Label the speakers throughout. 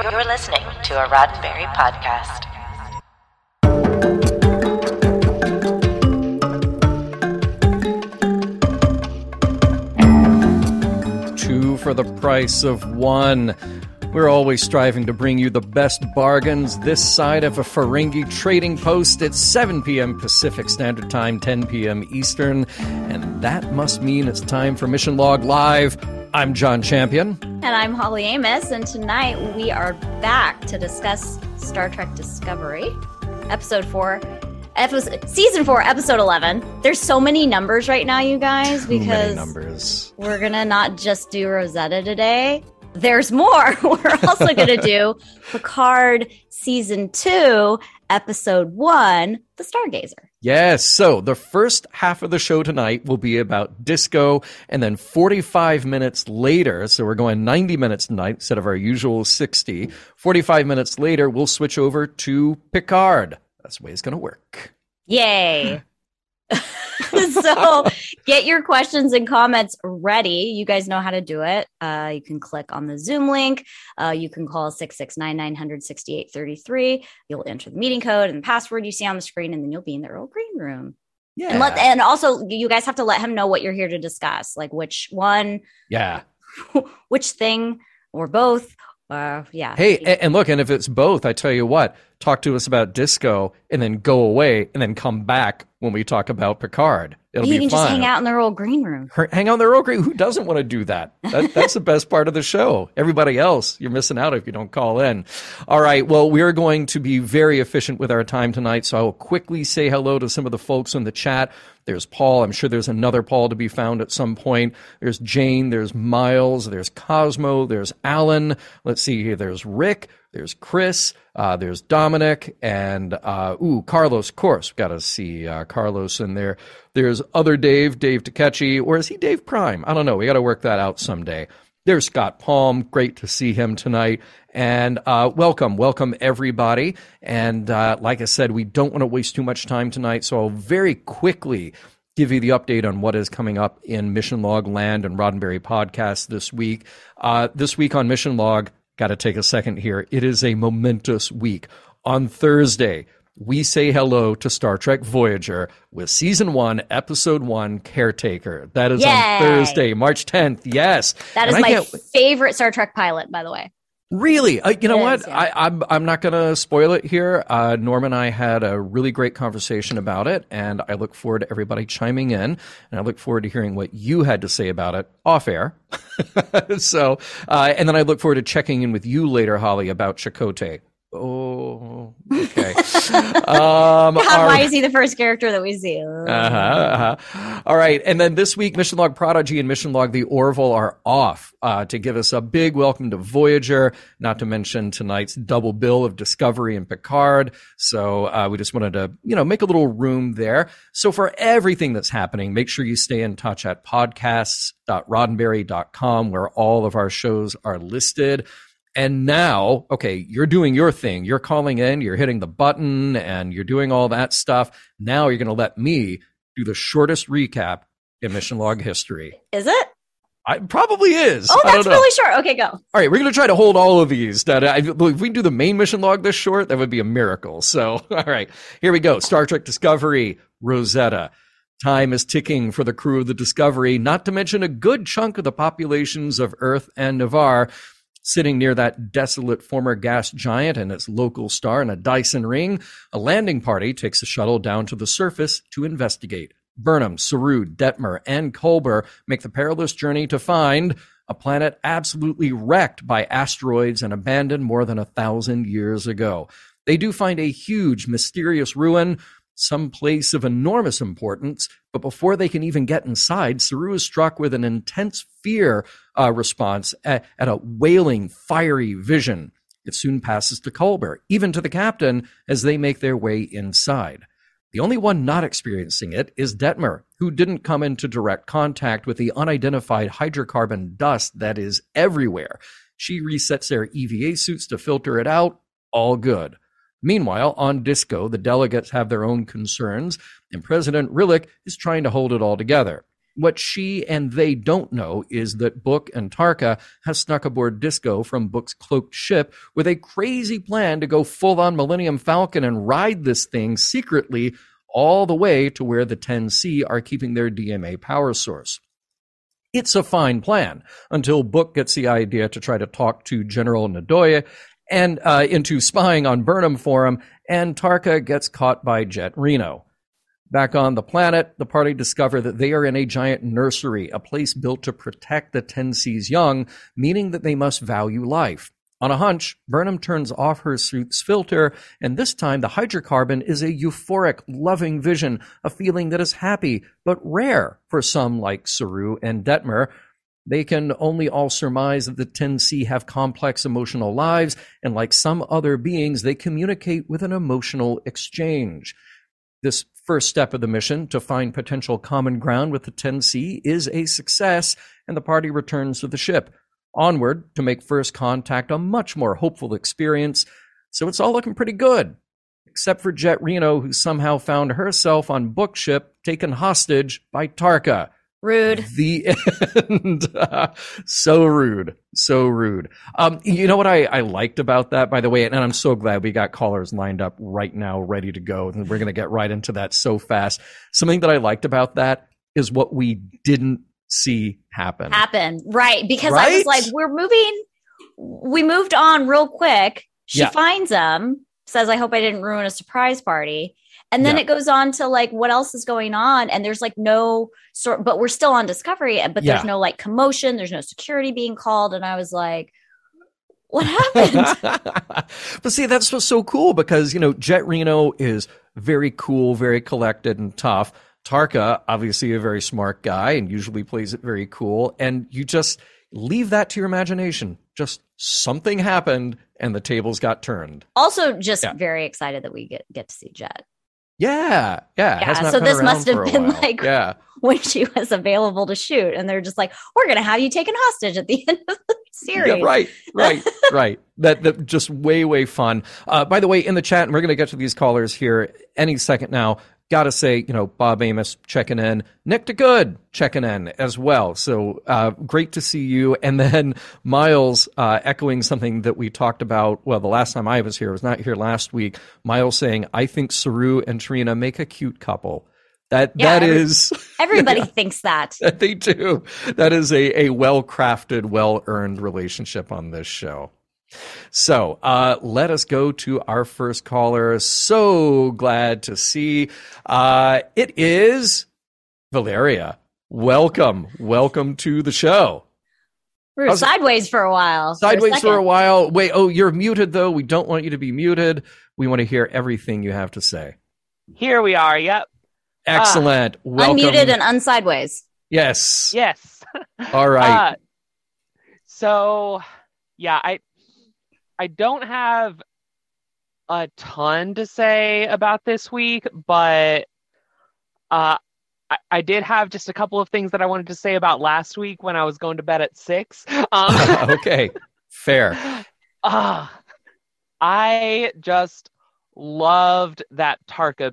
Speaker 1: You're listening to a Roddenberry podcast.
Speaker 2: Two for the price of one. We're always striving to bring you the best bargains this side of a Ferengi trading post at 7 p.m. Pacific Standard Time, 10 p.m. Eastern. And that must mean it's time for Mission Log Live. I'm John Champion.
Speaker 3: And I'm Holly Amos. And tonight we are back to discuss Star Trek Discovery, Episode 4. Episode, season four, episode eleven. There's so many numbers right now, you guys,
Speaker 2: Too
Speaker 3: because
Speaker 2: numbers.
Speaker 3: we're gonna not just do Rosetta today. There's more. We're also gonna do Picard season two, episode one, The Stargazer.
Speaker 2: Yes. So the first half of the show tonight will be about disco, and then 45 minutes later, so we're going 90 minutes tonight instead of our usual 60. 45 minutes later, we'll switch over to Picard. That's the way it's going to work.
Speaker 3: Yay. so get your questions and comments ready. You guys know how to do it. Uh, you can click on the Zoom link. Uh, you can call 669 968 33. You'll enter the meeting code and the password you see on the screen, and then you'll be in the Earl Green room.
Speaker 2: Yeah.
Speaker 3: And, let, and also, you guys have to let him know what you're here to discuss, like which one,
Speaker 2: yeah.
Speaker 3: which thing, or both. Uh, yeah.
Speaker 2: Hey, and look, and if it's both, I tell you what, talk to us about disco and then go away and then come back when we talk about Picard. It'll
Speaker 3: you
Speaker 2: be
Speaker 3: can
Speaker 2: fun.
Speaker 3: just hang out in the old Green room.
Speaker 2: Hang on the Earl Grey. Who doesn't want to do that? that? That's the best part of the show. Everybody else, you're missing out if you don't call in. All right. Well, we're going to be very efficient with our time tonight. So I will quickly say hello to some of the folks in the chat. There's Paul. I'm sure there's another Paul to be found at some point. There's Jane. There's Miles. There's Cosmo. There's Alan. Let's see here. There's Rick. There's Chris. Uh, there's Dominic and uh, ooh Carlos. Of course, got to see uh, Carlos in there. There's other Dave, Dave Takechi, or is he Dave Prime? I don't know. We got to work that out someday. There's Scott Palm. Great to see him tonight. And uh, welcome, welcome everybody. And uh, like I said, we don't want to waste too much time tonight, so I'll very quickly give you the update on what is coming up in Mission Log Land and Roddenberry podcast this week. Uh, this week on Mission Log, got to take a second here. It is a momentous week. On Thursday, we say hello to Star Trek Voyager with season one, episode one, Caretaker. That is on Thursday, March 10th. Yes.
Speaker 3: That is my favorite Star Trek pilot, by the way.
Speaker 2: Really? Uh, you know what?
Speaker 3: yeah.
Speaker 2: I, I'm I'm not going to spoil it here. Uh, Norm and I had a really great conversation about it, and I look forward to everybody chiming in, and I look forward to hearing what you had to say about it off air. so, uh, and then I look forward to checking in with you later, Holly, about Chakotay. Oh, okay. um,
Speaker 3: why is he the first character that we see?
Speaker 2: Uh-huh, uh-huh. All right. And then this week, Mission Log Prodigy and Mission Log The Orville are off uh, to give us a big welcome to Voyager, not to mention tonight's double bill of Discovery and Picard. So uh, we just wanted to, you know, make a little room there. So for everything that's happening, make sure you stay in touch at podcasts.roddenberry.com where all of our shows are listed. And now, okay, you're doing your thing. You're calling in, you're hitting the button, and you're doing all that stuff. Now you're going to let me do the shortest recap in mission log history.
Speaker 3: Is it?
Speaker 2: I probably is.
Speaker 3: Oh, that's really short. Okay, go.
Speaker 2: All right, we're going to try to hold all of these. That I, if we do the main mission log this short, that would be a miracle. So, all right, here we go. Star Trek Discovery, Rosetta. Time is ticking for the crew of the Discovery, not to mention a good chunk of the populations of Earth and Ni'Var. Sitting near that desolate former gas giant and its local star in a Dyson ring, a landing party takes a shuttle down to the surface to investigate. Burnham, Saru, Detmer, and Culber make the perilous journey to find a planet absolutely wrecked by asteroids and abandoned more than a thousand years ago. They do find a huge, mysterious ruin, some place of enormous importance, but before they can even get inside, Saru is struck with an intense fear uh, response at, at a wailing, fiery vision. It soon passes to Culber, even to the captain, as they make their way inside. The only one not experiencing it is Detmer, who didn't come into direct contact with the unidentified hydrocarbon dust that is everywhere. She resets their EVA suits to filter it out. All good. Meanwhile, on Disco, the delegates have their own concerns, and President Rillak is trying to hold it all together. What she and they don't know is that Book and Tarka have snuck aboard Disco from Book's cloaked ship with a crazy plan to go full on Millennium Falcon and ride this thing secretly all the way to where the 10C are keeping their DMA power source. It's a fine plan until Book gets the idea to try to talk to General Ndoye and uh, into spying on Burnham for him, and Tarka gets caught by Jet Reno. Back on the planet, the party discover that they are in a giant nursery, a place built to protect the 10C's young, meaning that they must value life. On a hunch, Burnham turns off her suit's filter, and this time the hydrocarbon is a euphoric, loving vision, a feeling that is happy, but rare for some like Saru and Detmer. They can only all surmise that the 10C have complex emotional lives, and like some other beings, they communicate with an emotional exchange. This first step of the mission to find potential common ground with the 10C is a success, and the party returns to the ship. Onward to make first contact a much more hopeful experience, so it's all looking pretty good. Except for Jet Reno, who somehow found herself on Bookship taken hostage by Tarka.
Speaker 3: Rude.
Speaker 2: The end. so rude. So rude. Um, you know what I, I liked about that, by the way, and I'm so glad we got callers lined up right now, ready to go. And we're going to get right into that so fast. Something that I liked about that is what we didn't see happen.
Speaker 3: Happen. Right. Because right? I was like, we're moving, we moved on real quick. She yeah. finds him, says, I hope I didn't ruin a surprise party. And then yeah. it goes on to like what else is going on. And there's like no sort, but we're still on discovery, eh, but yeah. there's no like commotion. There's no security being called. And I was like, what happened?
Speaker 2: but see, that's what's so cool because, you know, Jet Reno is very cool, very collected and tough. Tarka, obviously a very smart guy and usually plays it very cool. And you just leave that to your imagination. Just something happened and the tables got turned.
Speaker 3: Also, just yeah. very excited that we get, get to see Jet.
Speaker 2: Yeah, yeah.
Speaker 3: Yeah. So this must have been like yeah. when she was available to shoot, and they're just like, "We're going to have you taken hostage at the end of the series."
Speaker 2: Yeah, right, right, right. That that just way way fun. Uh, by the way, in the chat, and we're going to get to these callers here any second now got to say, you know, Bob Amos checking in, Nick to Good checking in as well. So uh, great to see you. And then Miles uh, echoing something that we talked about. Well, the last time I was here, I was not here last week. Miles saying, I think Saru and T'Rina make a cute couple. That yeah, that every, is
Speaker 3: everybody yeah, thinks that.
Speaker 2: They do. That is a, a well crafted, well earned relationship on this show. So uh, let us go to our first caller. So glad to see. Uh, it is Valeria. Welcome. Welcome to the show.
Speaker 3: We are sideways for a while.
Speaker 2: Sideways
Speaker 3: for a,
Speaker 2: for a, while. Wait, oh, you're muted though. We don't want you to be muted. We want to hear everything you have to say.
Speaker 4: Here we are. Yep.
Speaker 2: Excellent. Uh, Welcome.
Speaker 3: Unmuted and unsideways.
Speaker 2: Yes.
Speaker 4: Yes.
Speaker 2: All right. Uh,
Speaker 4: so, yeah, I I don't have a ton to say about this week, but uh, I, I, did have just a couple of things that I wanted to say about last week when I was going to bed at six.
Speaker 2: Um, okay, fair.
Speaker 4: Uh, I just loved that Tarka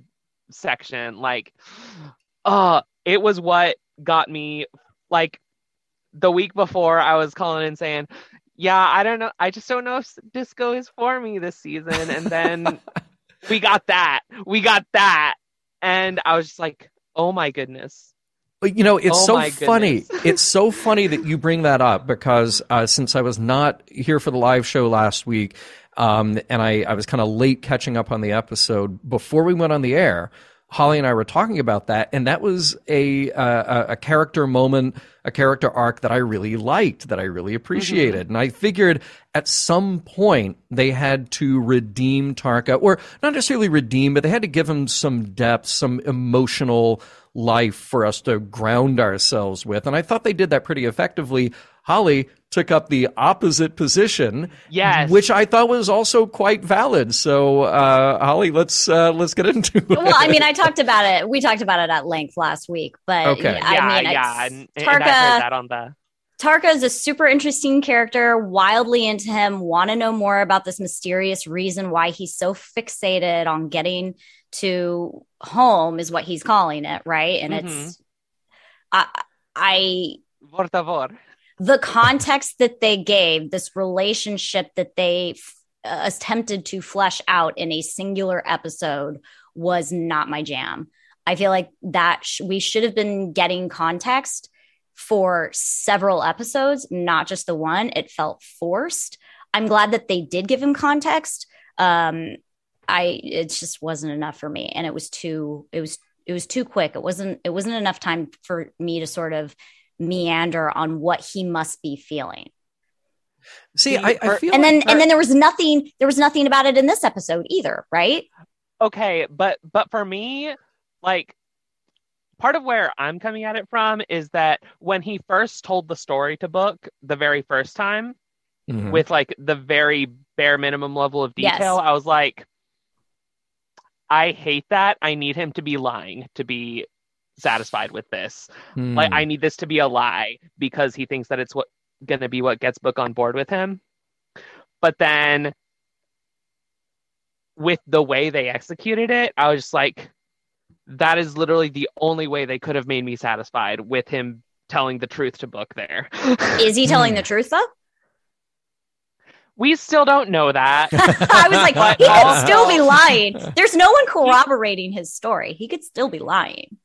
Speaker 4: section. Like, uh, it was what got me. Like, the week before, I was calling and saying, yeah, I don't know. I just don't know if disco is for me this season. And then we got that. We got that. And I was just like, oh my goodness.
Speaker 2: You know, it's oh so funny. it's so funny that you bring that up because uh, since I was not here for the live show last week, um, and I, I was kind of late catching up on the episode before we went on the air, Holly and I were talking about that, and that was a uh, a character moment, a character arc that I really liked, that I really appreciated, mm-hmm. and I figured at some point they had to redeem Tarka, or not necessarily redeem, but they had to give him some depth, some emotional life for us to ground ourselves with, and I thought they did that pretty effectively. Holly took up the opposite position,
Speaker 4: yes,
Speaker 2: which I thought was also quite valid. So, uh, Holly, let's uh, let's get into it.
Speaker 3: Well, I mean, I talked about it. We talked about it at length last week, but
Speaker 4: okay.
Speaker 3: I
Speaker 4: yeah,
Speaker 3: mean,
Speaker 4: yeah, and, Tarka, and I heard that on the.
Speaker 3: Tarka is a super interesting character, wildly into him, want to know more about this mysterious reason why he's so fixated on getting to home, is what he's calling it, right? And mm-hmm. it's, I, I
Speaker 4: Por favor.
Speaker 3: The context that they gave, this relationship that they f- uh, attempted to flesh out in a singular episode was not my jam. I feel like that sh- we should have been getting context for several episodes, not just the one. It felt forced. I'm glad that they did give him context. Um, I it just wasn't enough for me, and it was too it was it was too quick. It wasn't it wasn't enough time for me to sort of meander on what he must be feeling.
Speaker 2: See, I, I feel
Speaker 3: And then
Speaker 2: like-
Speaker 3: and then there was nothing there was nothing about it in this episode either, right?
Speaker 4: okay but but for me like part of where i'm coming at it from is that when he first told the story to book the very first time
Speaker 2: Mhm.
Speaker 4: with like the very bare minimum level of
Speaker 3: Yes.
Speaker 4: detail i was like i hate that i need him to be lying to be satisfied with this like
Speaker 2: Hmm.
Speaker 4: i need this to be a lie because he thinks that it's what going to be what gets book on board with him but then with the way they executed it i was just like that is literally the only way they could have made me satisfied with him telling the truth to book there
Speaker 3: Is he telling
Speaker 2: Hmm.
Speaker 3: the truth though?
Speaker 4: we still don't know that
Speaker 3: I was like,
Speaker 4: But
Speaker 3: he could
Speaker 4: also-
Speaker 3: still be lying. There's no one corroborating his story. He could still be lying.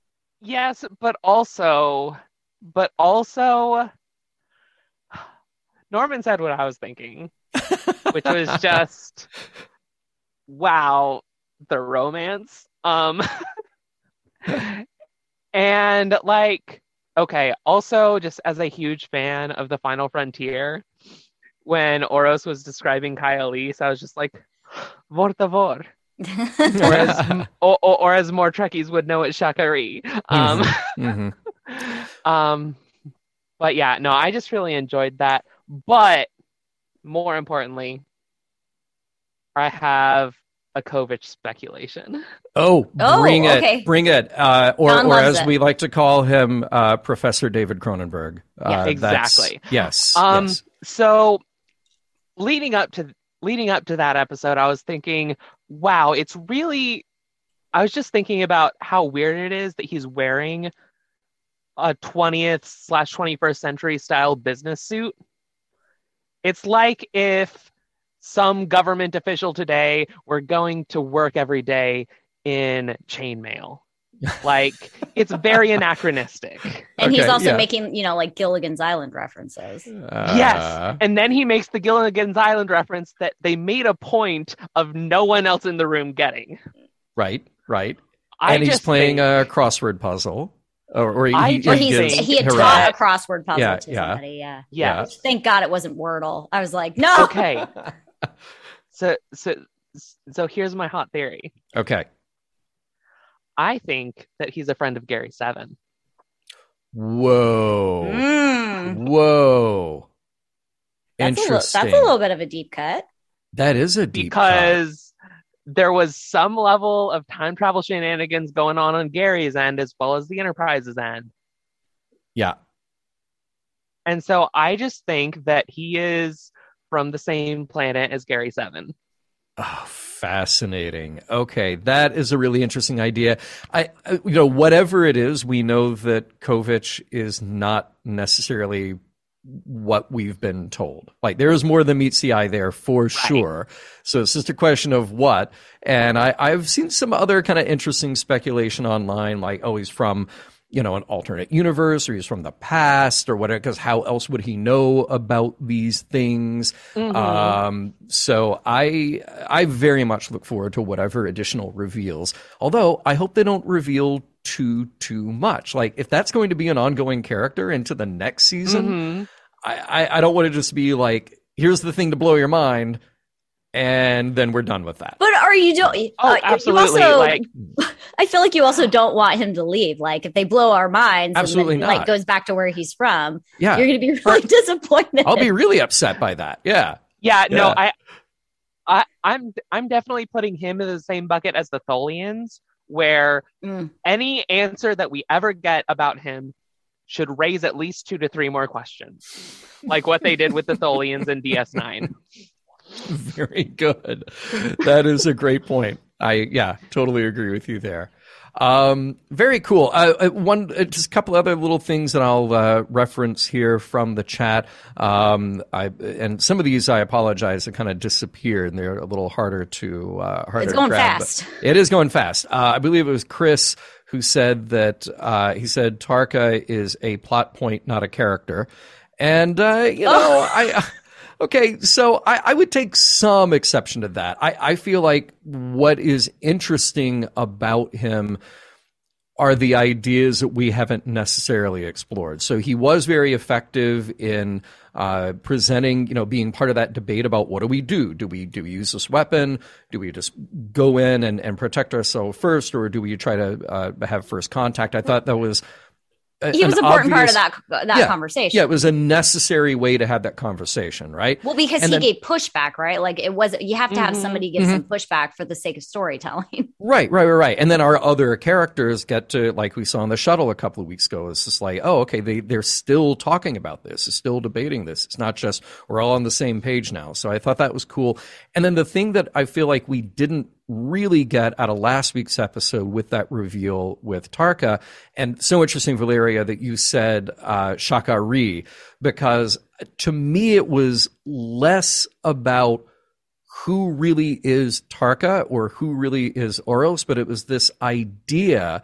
Speaker 4: Yes, but also, but also, Norman said what I was thinking, which was just, wow, the romance. Um, and like, okay, also, just as a huge fan of the Final Frontier, when Oros was describing Kyle Elise, I was just like, por favor. Or as, or, or, or as more Trekkies would know it, Shakari. Um,
Speaker 2: Mhm.
Speaker 4: um, but yeah, no, I just really enjoyed that. But more importantly, I have a Kovich speculation.
Speaker 2: Oh,
Speaker 3: Oh,
Speaker 2: bring it, bring it, uh, or
Speaker 3: John
Speaker 2: or as
Speaker 3: it.
Speaker 2: we like to call him, uh, Professor David Cronenberg. Uh,
Speaker 3: Yeah.
Speaker 4: Exactly.
Speaker 2: Yes.
Speaker 4: Um,
Speaker 2: yes.
Speaker 4: So leading up to leading up to that episode, I was thinking, wow, it's really. I was just thinking about how weird it is that he's wearing a 20th slash 21st century style business suit. It's like if some government official today were going to work every day in chainmail. Like it's very anachronistic.
Speaker 3: and he's also
Speaker 2: yeah.
Speaker 3: making, you know, like Gilligan's Island references.
Speaker 2: Uh,
Speaker 4: Yes. And then he makes the Gilligan's Island reference that they made a point of no one else in the room getting.
Speaker 2: Right. Right.
Speaker 4: I
Speaker 2: and he's playing
Speaker 4: think-
Speaker 2: a crossword puzzle, or, or he,
Speaker 4: I
Speaker 2: he,
Speaker 3: Or
Speaker 2: he
Speaker 3: he's he had
Speaker 2: her
Speaker 3: taught
Speaker 2: a-
Speaker 3: a crossword puzzle
Speaker 2: Yeah,
Speaker 3: to
Speaker 2: yeah.
Speaker 3: somebody. Yeah.
Speaker 4: yeah.
Speaker 3: Thank God it wasn't Wordle. I was like, no.
Speaker 4: Okay. so so so here's my hot theory.
Speaker 2: Okay.
Speaker 4: I think that he's a friend of Gary Seven.
Speaker 2: Whoa.
Speaker 3: Mm.
Speaker 2: Whoa.
Speaker 3: That's a, little,
Speaker 2: Interesting.
Speaker 3: that's a little bit of a deep cut.
Speaker 2: That is a deep cut.
Speaker 4: because there was some level of time travel shenanigans going on on Gary's end as well as the Enterprise's end.
Speaker 2: Yeah.
Speaker 4: And so I just think that he is from the same planet as Gary Seven.
Speaker 2: Oh, fascinating. Okay, that is a really interesting idea. I, you know, whatever it is, we know that Kovich is not necessarily what we've been told. Like there is more than meets the eye there for sure. So it's just a question of what. And I, I've seen some other kind of interesting speculation online, like oh, he's from you know an alternate universe, or he's from the past, or whatever. Because how else would he know about these things? Um, so I I very much look forward to whatever additional reveals. Although I hope they don't reveal too too much. Like if that's going to be an ongoing character into the next season,
Speaker 4: Mhm.
Speaker 2: I, I I don't want to just be like here's the thing to blow your mind, and then we're done with that.
Speaker 3: But are you doing?
Speaker 4: Oh, absolutely.
Speaker 3: You also,
Speaker 4: like
Speaker 3: I feel like you also don't want him to leave. Like if they blow our minds,
Speaker 2: Absolutely
Speaker 3: and then,
Speaker 2: not.
Speaker 3: Like goes back to where he's from.
Speaker 2: yeah,
Speaker 3: You're going to be really disappointed.
Speaker 2: I'll be really upset by that. Yeah.
Speaker 4: Yeah, no,
Speaker 2: Yeah.
Speaker 4: I, I, I'm, I'm definitely putting him in the same bucket as the Tholians, where
Speaker 3: Mm.
Speaker 4: any answer that we ever get about him should raise at least two to three more questions, like what they did with the Tholians in DS9.
Speaker 2: Very good. That is a great point. I yeah, totally agree with you there. Um, very cool. Uh, uh, one, uh, just a couple other little things that I'll uh, reference here from the chat. Um, I and some of these I apologize, they kind of disappeared, and they're a little harder to uh, harder.
Speaker 3: It's going
Speaker 2: grab,
Speaker 3: fast.
Speaker 2: It is going fast. Uh, I believe it was Chris who said that uh, he said Tarka is a plot point, not a character, and uh, you know I. Okay, so I, I would take some exception to that. I, I feel like what is interesting about him are the ideas that we haven't necessarily explored. So he was very effective in uh, presenting, you know, being part of that debate about what do we do? Do we do we use this weapon? Do we just go in and, and protect ourselves first, or do we try to uh, have first contact? I thought that was a-
Speaker 3: He was
Speaker 2: an
Speaker 3: an important part of that that
Speaker 2: Yeah.
Speaker 3: conversation.
Speaker 2: Yeah, it was a necessary way to have that conversation, right?
Speaker 3: Well, because
Speaker 2: And
Speaker 3: he
Speaker 2: then-
Speaker 3: gave pushback, right? Like it was, you have to have
Speaker 4: Mhm.
Speaker 3: somebody give some pushback for the sake of storytelling.
Speaker 2: Right, right, right, right. And then our other characters get to, like we saw on the shuttle a couple of weeks ago, it's just like, oh, okay, they, they're still talking about this, still debating this. It's not just we're all on the same page now. So I thought that was cool. And then the thing that I feel like we didn't really get out of last week's episode with that reveal with Tarka, and so interesting, Valeria, that you said uh, Shakari, because to me it was less about who really is Tarka or who really is Oros, but it was this idea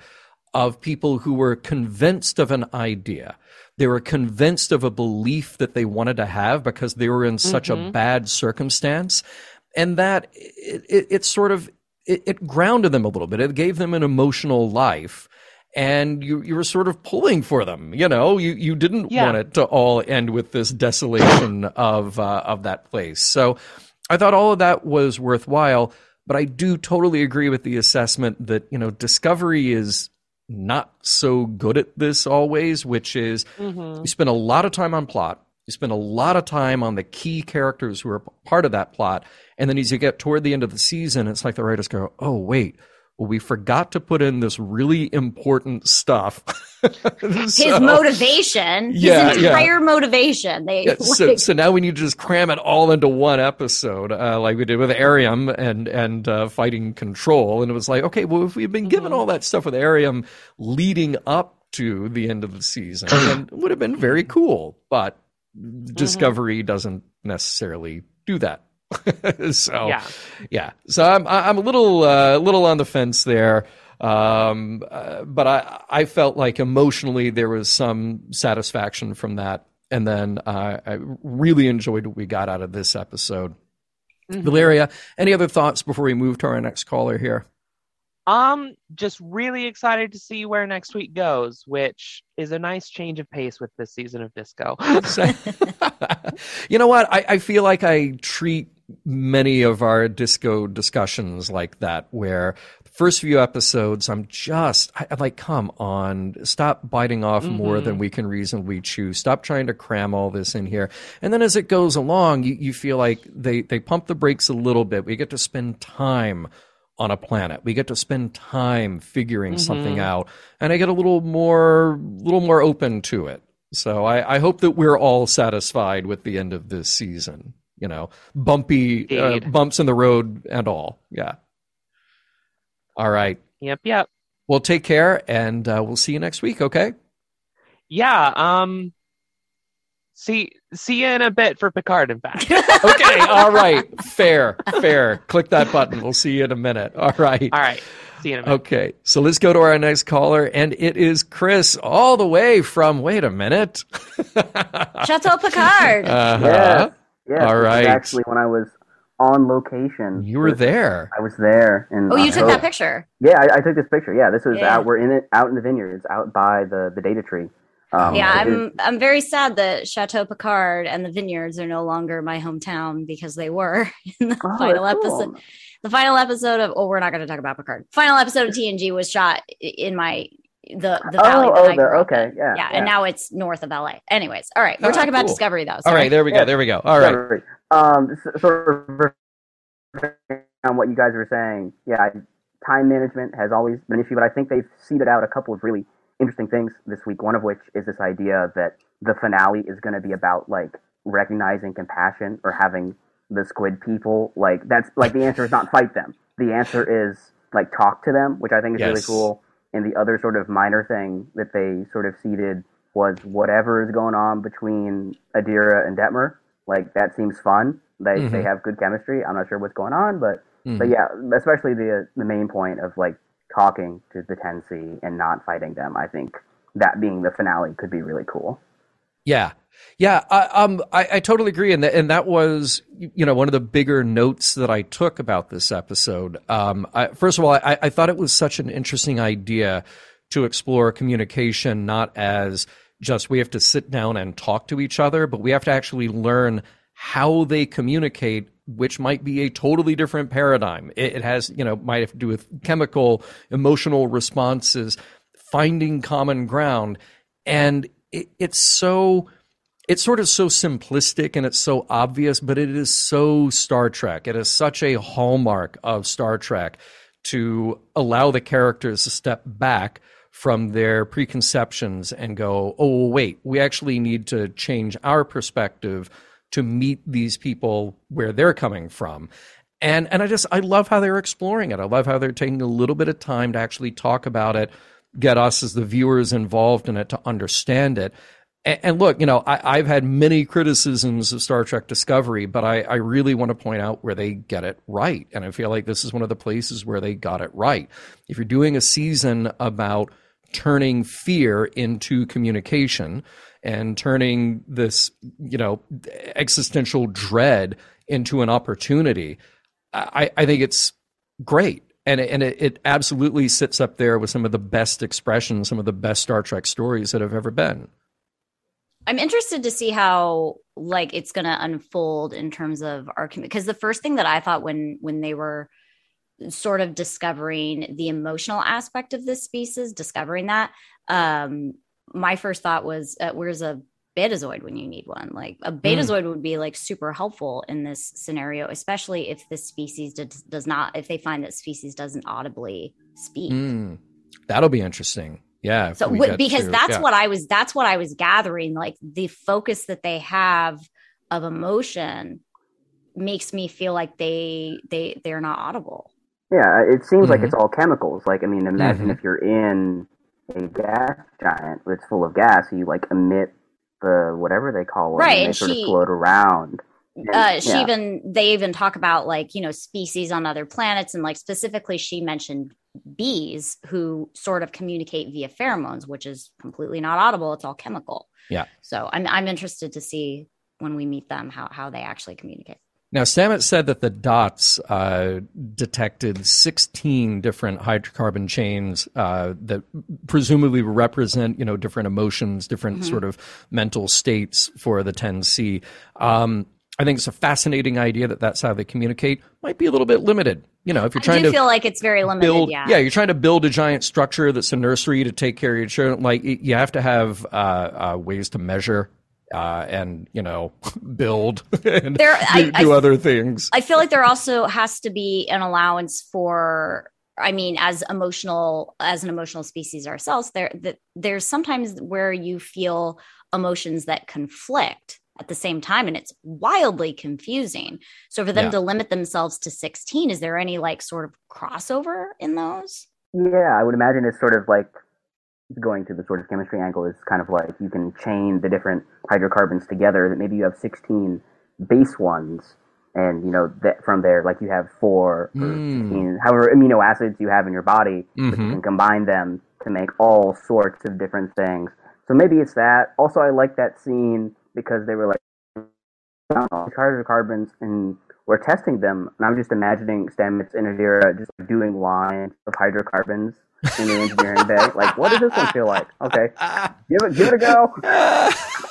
Speaker 2: of people who were convinced of an idea. They were convinced of a belief that they wanted to have because they were in such a bad circumstance. And that it, it, it sort of it, it grounded them a little bit. It gave them an emotional life. And you, you were sort of pulling for them, you know. You you didn't
Speaker 4: Yeah.
Speaker 2: want it to all end with this desolation of uh, of that place. So, I thought all of that was worthwhile, but I do totally agree with the assessment that, you know, Discovery is not so good at this always, which is
Speaker 4: Mhm.
Speaker 2: you spend a lot of time on plot, you spend a lot of time on the key characters who are part of that plot, and then as you get toward the end of the season, it's like the writers go, "Oh, wait, well, we forgot to put in this really important stuff."
Speaker 3: His motivation,
Speaker 2: Yeah,
Speaker 3: his
Speaker 2: yeah.
Speaker 3: entire motivation. They
Speaker 2: yeah, so,
Speaker 3: like,
Speaker 2: so now we need to just cram it all into one episode, uh, like we did with Airiam and and uh, fighting Control, and it was like, okay, well, if we had been given all that stuff with Airiam leading up to the end of the season, then it would have been very cool. But Discovery doesn't necessarily do that. so
Speaker 4: Yeah.
Speaker 2: yeah. So I'm I'm a little uh, little on the fence there. Um, uh, but I I felt like emotionally there was some satisfaction from that, and then uh, I really enjoyed what we got out of this episode.
Speaker 4: Mhm.
Speaker 2: Valeria, any other thoughts before we move to our next caller here?
Speaker 4: Um, just really excited to see where next week goes, which is a nice change of pace with this season of Disco.
Speaker 2: So- you know what? I, I feel like I treat many of our disco discussions like that, where the first few episodes, I'm just I, I'm like, come on, stop biting off more
Speaker 4: Mhm.
Speaker 2: than we can reasonably chew. Stop trying to cram all this in here. And then as it goes along, you, you feel like they, they pump the brakes a little bit. We get to spend time on a planet. We get to spend time figuring something
Speaker 4: Mhm.
Speaker 2: out, and I get a little more, little more open to it. So I, I hope that we're all satisfied with the end of this season. You know, bumpy uh, bumps in the road and all. Yeah. All right.
Speaker 4: yep, yep.
Speaker 2: Well, take care, and uh, we'll see you next week. Okay.
Speaker 4: Yeah, um see see you in a bit for Picard, in fact.
Speaker 2: Okay. all right. Fair. Fair. Click that button. We'll see you in a minute. All right.
Speaker 4: All right. See you in a minute.
Speaker 2: Okay, so let's go to our next caller, and it is Chris, all the way from. Wait a minute.
Speaker 3: Chateau Picard.
Speaker 2: Uh-huh.
Speaker 5: Yes,
Speaker 2: All
Speaker 5: this is
Speaker 2: right.
Speaker 5: Actually, when I was on location,
Speaker 2: You were
Speaker 5: this-
Speaker 2: there.
Speaker 5: I was there, and
Speaker 3: oh, you took that picture.
Speaker 5: Yeah, I, I took this picture. Yeah, this was
Speaker 3: Yeah.
Speaker 5: out. We're in it, out in the vineyards, out by the the data tree. Um,
Speaker 3: yeah, I'm I'm very sad that Chateau Picard and the vineyards are no longer my hometown because they were in the
Speaker 5: Oh,
Speaker 3: final episode.
Speaker 5: cool.
Speaker 3: The final episode of oh, we're not going to talk about Picard. Final episode of TNG was shot in my the the valley.
Speaker 5: Oh,
Speaker 3: that
Speaker 5: oh, there. Okay, yeah,
Speaker 3: yeah,
Speaker 5: yeah.
Speaker 3: and now it's north of LA. Anyways, all right, we're
Speaker 2: Ah,
Speaker 3: talking about
Speaker 2: cool.
Speaker 3: Discovery though.
Speaker 2: All
Speaker 3: sorry.
Speaker 2: right, there we go.
Speaker 5: Yeah.
Speaker 2: There we go. All right.
Speaker 5: Sorry. Um, sort of on what you guys were saying. Yeah, time management has always been an issue, but I think they've seeded out a couple of really interesting things this week. One of which is this idea that the finale is going to be about like recognizing compassion or having the squid people. Like that's like the answer is not fight them. The answer is like talk to them, which I think is really cool. and the other sort of minor thing that they sort of seeded was whatever is going on between Adira and Detmer. Like that seems fun. They
Speaker 2: Mhm.
Speaker 5: they have good chemistry. I'm not sure what's going on, but
Speaker 2: Mhm.
Speaker 5: but yeah, especially the the main point of like talking to the 10C and not fighting them. I think that being the finale could be really cool.
Speaker 2: Yeah, yeah, I, um, I, I totally agree, and that, and that was, you know, one of the bigger notes that I took about this episode. Um, I, first of all, I, I thought it was such an interesting idea to explore communication, not as just we have to sit down and talk to each other, but we have to actually learn how they communicate which might be a totally different paradigm. It, it has, you know, might have to do with chemical, emotional responses, finding common ground. And it, it's so, it's sort of so simplistic and it's so obvious, but it is so Star Trek. It is such a hallmark of Star Trek to allow the characters to step back from their preconceptions and go, oh, wait, we actually need to change our perspective to meet these people where they're coming from. And and I just I love how they're exploring it. I love how they're taking a little bit of time to actually talk about it, get us as the viewers involved in it to understand it. And, and look, you know, I, I've had many criticisms of Star Trek Discovery, but I, I really want to point out where they get it right. And I feel like this is one of the places where they got it right. If you're doing a season about turning fear into communication and turning this, you know, existential dread into an opportunity, I, I think it's great. And, it- and it, it absolutely sits up there with some of the best expressions, some of the best Star Trek stories that have ever been.
Speaker 3: I'm interested to see how like it's going to unfold in terms of our because the first thing that I thought when when they were sort of discovering the emotional aspect of this species, discovering that, um, my first thought was, uh, "Where's a betazoid when you need one?" Like a betazoid would be like super helpful in this scenario, especially if this species does, does not, if they find that species doesn't audibly speak.
Speaker 2: Mm, that'll be interesting. Yeah.
Speaker 3: So
Speaker 2: we
Speaker 3: because
Speaker 2: to-
Speaker 3: that's
Speaker 2: yeah.
Speaker 3: what I was that's what I was gathering like the focus that they have of emotion makes me feel like they they they're not audible.
Speaker 5: Yeah, it seems like
Speaker 2: Mhm.
Speaker 5: it's all chemicals. Like, I mean, imagine
Speaker 2: Mhm.
Speaker 5: if you're in a gas giant that's full of gas, you like emit the whatever they call it,
Speaker 3: Right,
Speaker 5: and they
Speaker 3: and
Speaker 5: sort
Speaker 3: she-
Speaker 5: of float around. And-
Speaker 3: Uh she
Speaker 5: yeah.
Speaker 3: even they even talk about like, you know, species on other planets and like specifically she mentioned bees who sort of communicate via pheromones, which is completely not audible, it's all chemical.
Speaker 2: Yeah.
Speaker 3: So I'm I'm interested to see when we meet them how how they actually communicate.
Speaker 2: Now, Stamets said that the dots uh, detected 16 different hydrocarbon chains uh, that presumably represent, you know, different emotions, different
Speaker 3: Mhm.
Speaker 2: sort of mental states for the 10C. Um, I think it's a fascinating idea that that's how they communicate. Might be a little bit limited, you know, if you're trying
Speaker 3: do
Speaker 2: to
Speaker 3: feel like it's very limited,
Speaker 2: build
Speaker 3: yeah.
Speaker 2: you're trying to build a giant structure that's a nursery to take care of your children like you have to have uh, uh, ways to measure uh, and you know build and
Speaker 3: There-
Speaker 2: do,
Speaker 3: I-
Speaker 2: do
Speaker 3: I-
Speaker 2: other things
Speaker 3: I feel like there also has to be an allowance for I mean as emotional as an emotional species ourselves there that there's sometimes where you feel emotions that conflict at the same time and it's wildly confusing. So for them
Speaker 2: Yeah.
Speaker 3: to limit themselves to 16 is there any like sort of crossover in those?
Speaker 5: Yeah, I would imagine it's sort of like going to the sort of chemistry angle is kind of like you can chain the different hydrocarbons together. That maybe you have 16 base ones, and you know that from there, like you have four or
Speaker 2: Mm.
Speaker 5: 16, however amino acids you have in your body, but you can combine them to make all sorts of different things. So maybe it's that. Also, I like that scene because they were like, "Oh, hydrocarbons and we're testing them. And I'm just imagining Stamets and Adira just doing lines of hydrocarbons in the engineering bay. Like, what does this one feel like? Okay, give it, give it a go.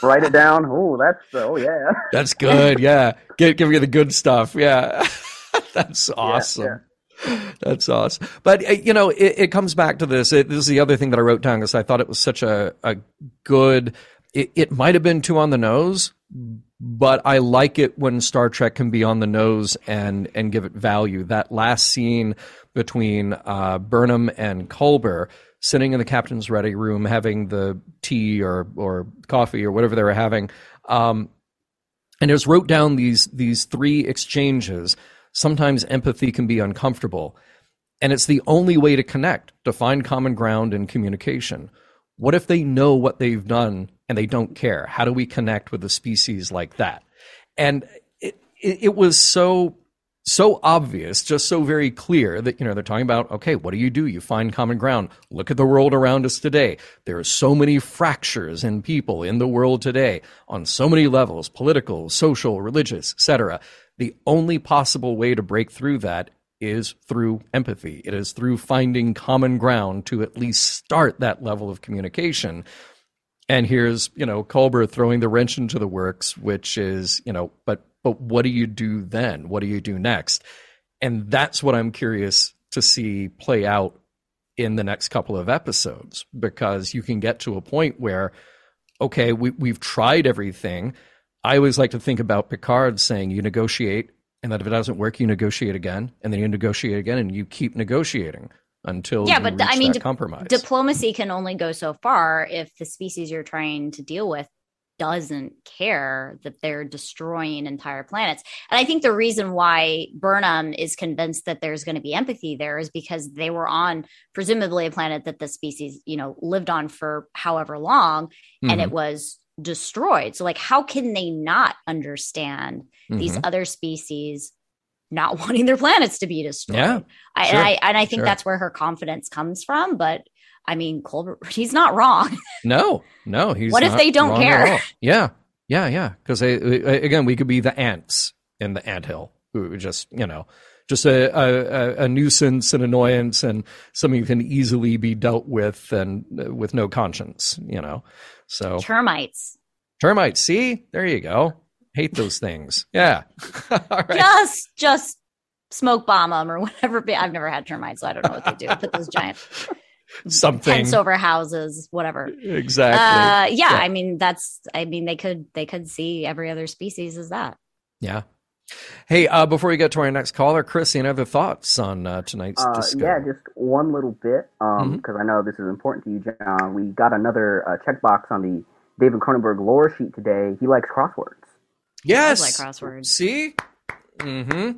Speaker 5: Write it down. Oh, that's oh yeah.
Speaker 2: That's good. Yeah. Get, give me the good stuff. Yeah. That's awesome. That's awesome. But, uh, you know, it, it comes back to this. It, this is the other thing that I wrote down because I thought it was such a, a good, it, it might have been too on the nose, but I like it when Star Trek can be on the nose and, and give it value. That last scene between uh, Burnham and Culber sitting in the captain's ready room having the tea or, or coffee or whatever they were having. Um, and just wrote down these these three exchanges. Sometimes empathy can be uncomfortable, and it's the only way to connect, to find common ground in communication. What if they know what they've done and they don't care? How do we connect with a species like that? And it, it, it was so so obvious, just so very clear that, you know, they're talking about, okay, what do you do? You find common ground. Look at the world around us today. There are so many fractures in people in the world today on so many levels, political, social, religious, etc. The only possible way to break through that is through empathy. It is through finding common ground to at least start that level of communication. And here's, you know, Culber throwing the wrench into the works, which is, you know, but but what do you do then? What do you do next? And that's what I'm curious to see play out in the next couple of episodes because you can get to a point where, okay, we, we've tried everything. I always like to think about Picard saying you negotiate, and that if it doesn't work, you negotiate again, and then you negotiate again, and you keep negotiating until
Speaker 3: Yeah, but I mean, di-
Speaker 2: compromise.
Speaker 3: Diplomacy can only go so far if the species you're trying to deal with doesn't care that they're destroying entire planets. And I think the reason why Burnham is convinced that there's going to be empathy there is because they were on presumably a planet that the species, you know, lived on for however long and it
Speaker 2: Mhm,
Speaker 3: was destroyed. So like how can they not understand these
Speaker 2: mhm.
Speaker 3: other species not wanting their planets to be destroyed?
Speaker 2: Yeah,
Speaker 3: I,
Speaker 2: sure,
Speaker 3: and I and I think
Speaker 2: sure.
Speaker 3: that's where her confidence comes from. But I mean, Culber, he's not wrong.
Speaker 2: No, no. He's
Speaker 3: What if they don't care?
Speaker 2: Yeah, yeah, yeah. Because again, we could be the ants in the anthill who just you know just a, a, a nuisance and annoyance and something who can easily be dealt with and with no conscience. You know, so
Speaker 3: Termites,
Speaker 2: termites. See, there you go. Hate those things. Yeah. all right.
Speaker 3: just just smoke bomb them or whatever. I've never had termites, so I don't know what they do. Put those giant
Speaker 2: Something
Speaker 3: tents over houses, whatever.
Speaker 2: exactly.
Speaker 3: Uh, yeah,
Speaker 2: Yeah.
Speaker 3: I mean that's. I mean they could they could see every other species as that.
Speaker 2: yeah. Hey, uh, before we get to our next caller, Chris, any other thoughts on uh, tonight's
Speaker 5: Uh,
Speaker 2: disco?
Speaker 5: yeah, just one little bit, because I know this is important to you, John. We got another uh, checkbox on the David Cronenberg lore sheet today. He likes crosswords.
Speaker 2: Yes.
Speaker 3: like crosswords.
Speaker 2: See? Mm-hmm.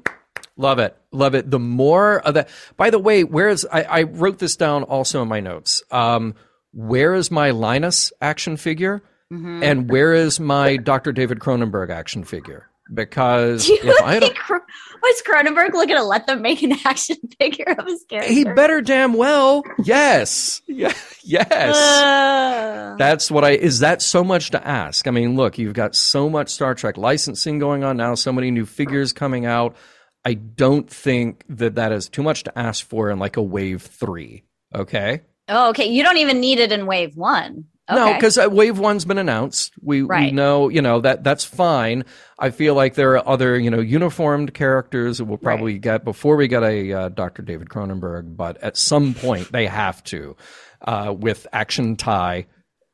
Speaker 2: Love it. Love it. The more of that. By the way, where's I, I wrote this down also in my notes. Um, where is my Linus action figure?
Speaker 3: Mhm.
Speaker 2: And where is my Dr. David Cronenberg action figure? Because
Speaker 3: Do you
Speaker 2: if I
Speaker 3: think
Speaker 2: don't,
Speaker 3: was Cronenberg looking to let them make an action figure of his character?
Speaker 2: he better damn well. Yes. Yeah. Yes.
Speaker 3: Uh,
Speaker 2: That's what I is that so much to ask? I mean, look, you've got so much Star Trek licensing going on now, so many new figures coming out. I don't think that that is too much to ask for in like a wave 3. Okay?
Speaker 3: oh, okay. You don't even need it in wave one. Okay.
Speaker 2: No, cuz uh, wave 1's been announced. We we know, you know, that that's fine. I feel like there are other, you know, uniformed characters that we'll probably get before we get a uh, Dr. David Cronenberg, but at some point they have to uh, with action tie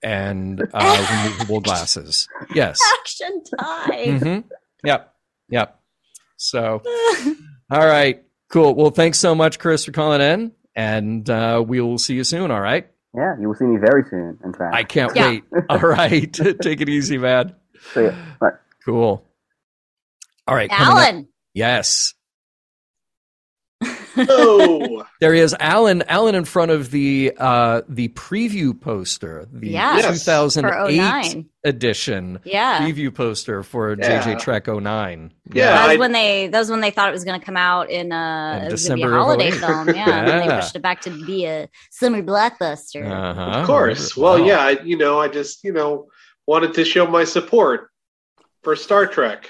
Speaker 2: and uh, removable glasses. Yes.
Speaker 3: action time.
Speaker 2: hmm Yep. Yep. So, all right. Cool. Well, thanks so much, Chris, for calling in, and uh, we will see you soon. All right.
Speaker 5: Yeah, you will see me very soon. In fact,
Speaker 2: I can't
Speaker 3: Yeah.
Speaker 2: wait. All right. Take it easy, man.
Speaker 5: So, yeah, but
Speaker 2: Cool. All right. coming up-
Speaker 3: Alan.
Speaker 2: Yes.
Speaker 6: Oh,
Speaker 2: There he is, Alan. Alan in front of the uh, the preview poster, the
Speaker 3: Yes.
Speaker 6: Yes.
Speaker 2: 2008 edition
Speaker 3: Yeah.
Speaker 2: preview poster for
Speaker 6: Yeah.
Speaker 2: JJ Trek 09.
Speaker 6: Yeah,
Speaker 3: that was when they that was when they thought it was going to come out in uh
Speaker 2: In
Speaker 3: it was going to be
Speaker 2: December
Speaker 3: a holiday film yeah, and they pushed it back to be a summer blockbuster
Speaker 2: Uh-huh.
Speaker 6: of course. Well,
Speaker 2: Wow.
Speaker 6: yeah, I, you know, I just, you know, wanted to show my support for Star Trek.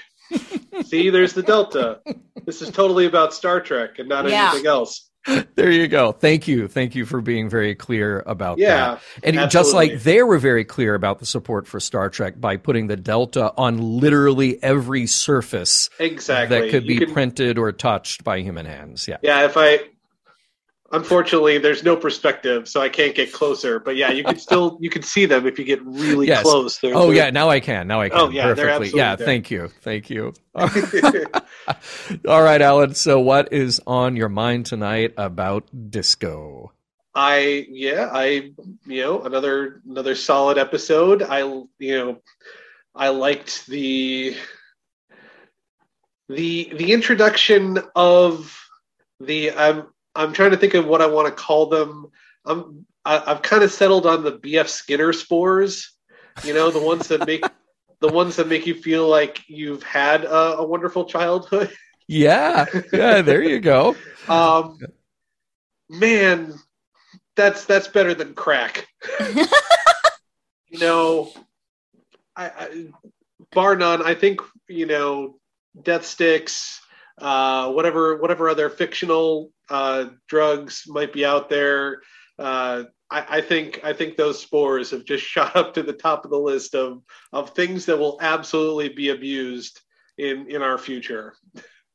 Speaker 6: See, there's the Delta. This is totally about Star Trek and not
Speaker 3: Yeah.
Speaker 6: anything else.
Speaker 2: There you go. Thank you. Thank you for being very clear about that.
Speaker 6: Yeah,
Speaker 2: And just like they were very clear about the support for Star Trek by putting the Delta on literally every surface
Speaker 6: exactly.
Speaker 2: that could be
Speaker 6: can-
Speaker 2: printed or touched by human hands. Yeah.
Speaker 6: Yeah, if I unfortunately there's no perspective, so I can't get closer. But yeah, you can still you can see them if you get really
Speaker 2: Yes.
Speaker 6: close. They're-
Speaker 2: Oh
Speaker 6: they're-
Speaker 2: yeah, now I can. Now I can.
Speaker 6: Oh, yeah, they're
Speaker 2: perfectly.
Speaker 6: absolutely
Speaker 2: Yeah,
Speaker 6: there.
Speaker 2: thank you. Thank you. All right, Alan. So what is on your mind tonight about disco?
Speaker 6: I yeah, I you know another another solid episode. I you know I liked the the the introduction of the um I'm trying to think of what I want to call them. I'm I, I've kind of settled on the BF Skinner spores. You know, the ones that make the ones that make you feel like you've had a, a wonderful childhood.
Speaker 2: Yeah, yeah. There you go.
Speaker 6: Um, man, that's that's better than crack. you know, I, I bar none. I think you know, death sticks, uh, whatever whatever other fictional uh, drugs might be out there. Uh, I, I think I think those spores have just shot up to the top of the list of of things that will absolutely be abused in in our future.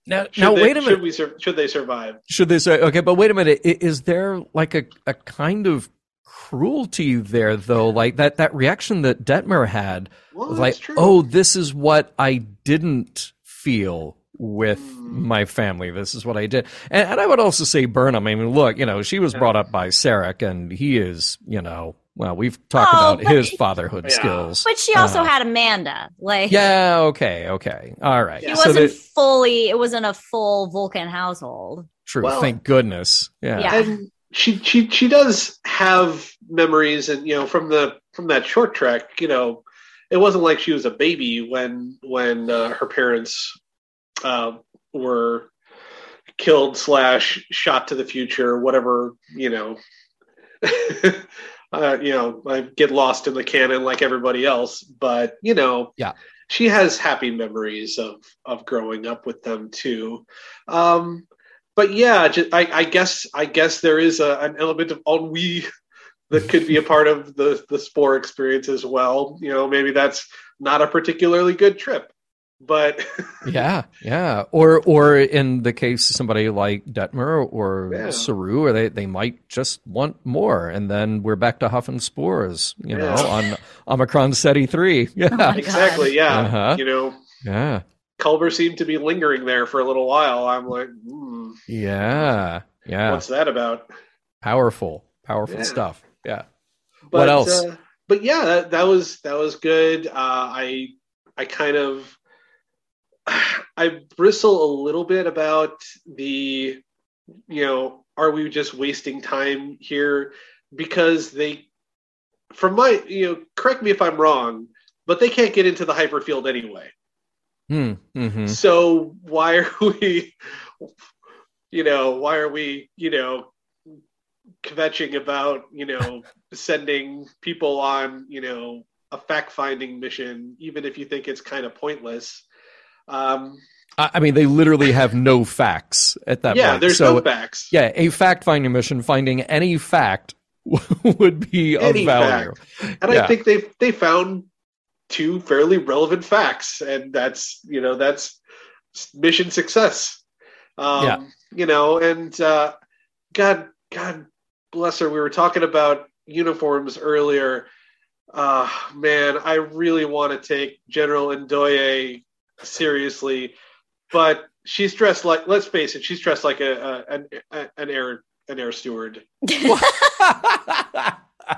Speaker 2: Now,
Speaker 6: Should
Speaker 2: now
Speaker 6: they,
Speaker 2: wait a minute.
Speaker 6: Should we should they survive?
Speaker 2: Should they say okay? But wait a minute. Is there like a, a kind of cruelty there though? Like that that reaction that Detmer had
Speaker 6: Well,
Speaker 2: was like,
Speaker 6: true.
Speaker 2: oh, this is what I didn't feel with
Speaker 6: Hmm.
Speaker 2: my family. This is what I did. And, and I would also say Burnham. I mean, look, you know, she was brought up by Sarek, and he is, you know, well, we've talked
Speaker 3: Oh,
Speaker 2: about his fatherhood
Speaker 6: Yeah.
Speaker 2: skills.
Speaker 3: But she also
Speaker 2: Uh,
Speaker 3: had Amanda. Like
Speaker 2: Yeah. Okay. Okay. All right.
Speaker 3: he
Speaker 6: Yeah.
Speaker 2: So
Speaker 3: wasn't
Speaker 2: that,
Speaker 3: fully it wasn't a full Vulcan household.
Speaker 2: true.
Speaker 6: Well-
Speaker 2: thank goodness. Yeah.
Speaker 3: Yeah.
Speaker 6: and she she she does have memories and you know from the from that short track you know it wasn't like she was a baby when when uh, her parents uh, were killed slash shot to the future whatever you know uh, you know I get lost in the canon like everybody else but you know
Speaker 2: Yeah.
Speaker 6: she has happy memories of of growing up with them too um but yeah, ju- I, I guess I guess there is a, an element of ennui that could be a part of the the spore experience as well. You know, maybe that's not a particularly good trip, but
Speaker 2: Yeah, yeah. Or or in the case of somebody like Detmer or
Speaker 6: Yeah.
Speaker 2: Saru, or they, they might just want more, and then we're back to huffing spores, you know, on Omicron Ceti three. Yeah,
Speaker 3: Oh
Speaker 6: exactly, yeah.
Speaker 2: Uh-huh.
Speaker 6: You know,
Speaker 2: yeah,
Speaker 6: Culber seemed to be lingering there for a little while. I'm like, hmm,
Speaker 2: yeah, yeah.
Speaker 6: what's that about?
Speaker 2: Powerful, powerful
Speaker 6: Yeah.
Speaker 2: stuff. Yeah.
Speaker 6: But,
Speaker 2: What else?
Speaker 6: Uh, but yeah, that, that was that was good. Uh, I I kind of I bristle a little bit about the you know are we just wasting time here? Because they from my you know correct me if I'm wrong but they can't get into the hyperfield anyway.
Speaker 2: Hmm. hmm
Speaker 6: so why are we you know why are we you know kvetching about you know sending people on you know a fact finding mission even if you think it's kind of pointless um
Speaker 2: I, mean, they literally have no facts at that
Speaker 6: yeah
Speaker 2: point.
Speaker 6: there's
Speaker 2: so,
Speaker 6: no facts
Speaker 2: yeah, a fact finding mission finding any fact would be of
Speaker 6: Any
Speaker 2: value.
Speaker 6: and
Speaker 2: yeah.
Speaker 6: i think they they found two fairly relevant facts and that's you know that's mission success um
Speaker 2: Yeah.
Speaker 6: you know and uh god god bless her we were talking about uniforms earlier uh man i really want to take general ndoye seriously but she's dressed like let's face it she's dressed like a, a an, a, an air an air steward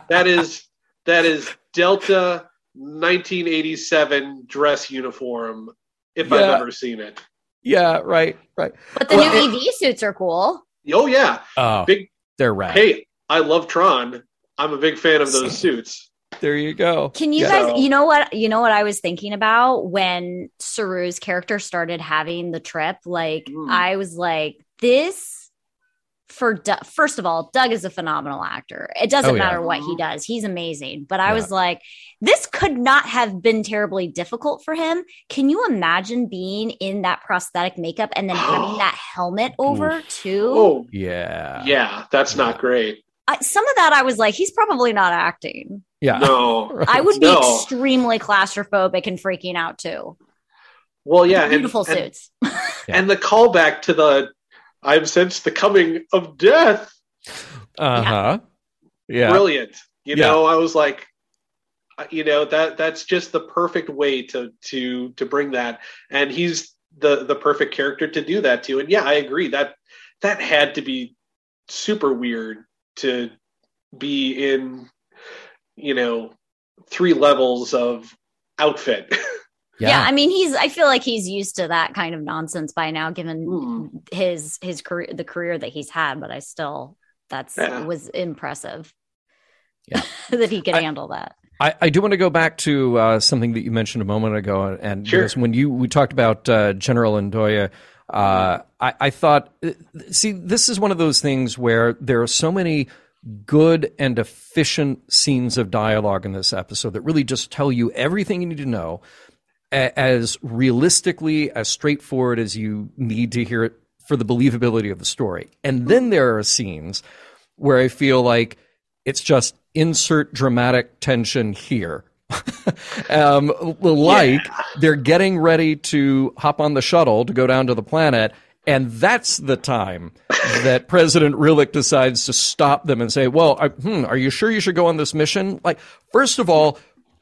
Speaker 6: that is that is Delta 1987 dress uniform. If I've ever seen it.
Speaker 2: yeah, right, right.
Speaker 3: But the
Speaker 6: Well,
Speaker 3: new EV suits are cool.
Speaker 6: Oh yeah,
Speaker 2: Oh,
Speaker 6: big.
Speaker 2: they're rad.
Speaker 6: Hey, I love Tron. I'm a big fan of those suits.
Speaker 2: There you go.
Speaker 3: Can you
Speaker 2: Yeah.
Speaker 3: guys, you know what, you know what I was thinking about when Saru's character started having the trip? Like,
Speaker 6: Mm.
Speaker 3: I was like, this for Doug, first of all, Doug is a phenomenal actor. It doesn't
Speaker 2: Oh, yeah.
Speaker 3: matter what he does, he's amazing. But I
Speaker 2: Yeah.
Speaker 3: was like, this could not have been terribly difficult for him. Can you imagine being in that prosthetic makeup and then having that helmet over too?
Speaker 6: Oh
Speaker 2: Yeah.
Speaker 6: yeah, that's not great.
Speaker 3: I, some of that I was like, he's probably not acting.
Speaker 2: Yeah.
Speaker 6: No.
Speaker 3: I would be
Speaker 6: No.
Speaker 3: extremely claustrophobic and freaking out too.
Speaker 6: Well, yeah, and,
Speaker 3: Beautiful
Speaker 6: and,
Speaker 3: suits.
Speaker 6: and the callback to the I've sensed the coming of death.
Speaker 2: Uh huh. Yeah.
Speaker 6: Brilliant. You
Speaker 2: Yeah.
Speaker 6: know, I was like, uh, you know that that's just the perfect way to to to bring that, and he's the the perfect character to do that to. And yeah, I agree that that had to be super weird to be in, you know, three levels of outfit.
Speaker 3: Yeah. I mean, he's. I feel like he's used to that kind of nonsense by now, given
Speaker 6: Mm.
Speaker 3: his his career, the career that he's had. But I still, that's
Speaker 6: Yeah.
Speaker 3: was impressive.
Speaker 2: Yeah.
Speaker 3: that he could
Speaker 2: I-
Speaker 3: handle that.
Speaker 2: I, I do want to go back to uh, something that you mentioned a moment ago, and
Speaker 6: Sure.
Speaker 2: because when you we talked about uh, General Ndoye, uh, I, I thought, see, this is one of those things where there are so many good and efficient scenes of dialogue in this episode that really just tell you everything you need to know as realistically as straightforward as you need to hear it for the believability of the story. And then there are scenes where I feel like it's just insert dramatic tension here. um, like they're getting ready to hop on the shuttle to go down to the planet. And that's the time that President Rillak decides to stop them and say, Well, I, hmm, are you sure you should go on this mission? Like, first of all,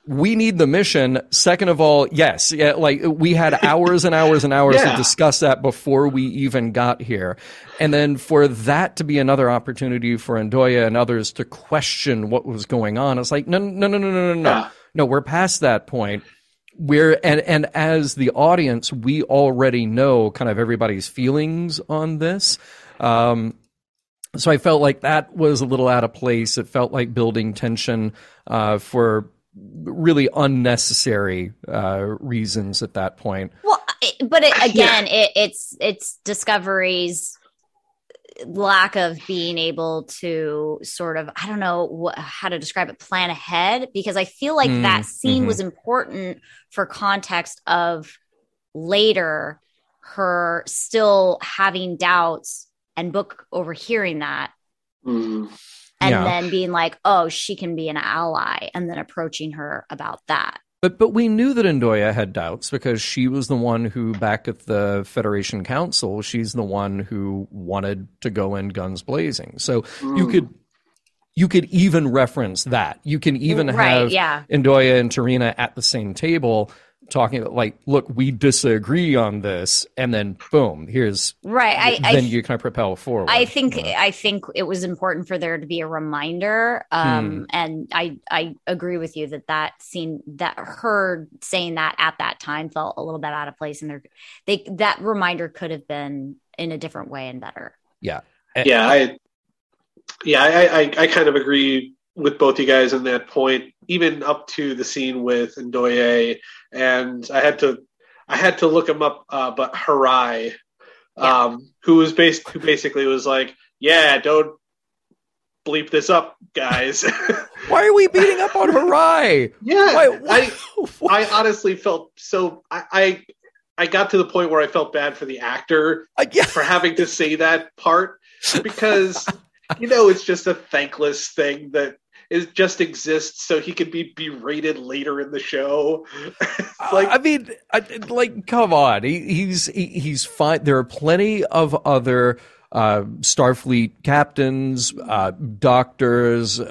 Speaker 2: we need the mission. Second of all, yes, yeah, like we had hours and hours and hours to discuss that before we even got here. And then for that to be another opportunity for Ndoye and others to question what was going on, it's like, no, no, no, no, no, no, no.
Speaker 6: Yeah.
Speaker 2: No, we're past that point. We're, and, and as the audience, we already know kind of everybody's feelings on this. Um, so I felt like that was a little out of place. It felt like building tension uh, for really unnecessary uh, reasons at that point.
Speaker 3: Well, but it, again, it, it's it's Discovery's lack of being able to sort of I don't know what, how to describe it plan ahead because I feel like
Speaker 2: Mm,
Speaker 3: that scene
Speaker 2: mhm.
Speaker 3: was important for context of later her still having doubts and book overhearing that
Speaker 6: Mm.
Speaker 3: and
Speaker 2: Yeah.
Speaker 3: then being like oh she can be an ally and then approaching her about that
Speaker 2: But but we knew that Ndoye had doubts because she was the one who, back at the Federation Council, she's the one who wanted to go in guns blazing. So you
Speaker 6: Mm.
Speaker 2: could you could even reference that. You can even
Speaker 3: right
Speaker 2: have
Speaker 3: yeah
Speaker 2: Ndoye and T'Rina at the same table talking about like, look, we disagree on this, and then boom, here's
Speaker 3: right I, I
Speaker 2: then you kind of propel forward.
Speaker 3: I think
Speaker 2: you know?
Speaker 3: I think it was important for there to be a reminder, um,
Speaker 2: Hmm.
Speaker 3: and I I agree with you that that scene that her saying that at that time felt a little bit out of place, and there they that reminder could have been in a different way and better.
Speaker 6: Yeah, yeah i yeah I, I i kind of agree with both you guys in that point even up to the scene with ndoye and i had to i had to look him up uh, but harai
Speaker 3: Yeah.
Speaker 6: um who was based who basically was like yeah don't bleep this up guys
Speaker 2: Why are we beating up on Harai?
Speaker 6: yeah
Speaker 2: Why,
Speaker 6: I,
Speaker 2: why,
Speaker 6: I honestly felt so I, I I got to the point where I felt bad for the actor
Speaker 2: I- yeah.
Speaker 6: for having to say that part because you know it's just a thankless thing that is just exists so he can be berated later in the show. Like
Speaker 2: I mean, I, like, come on. He, he's he, he's fine. There are plenty of other uh, Starfleet captains, uh, doctors, uh,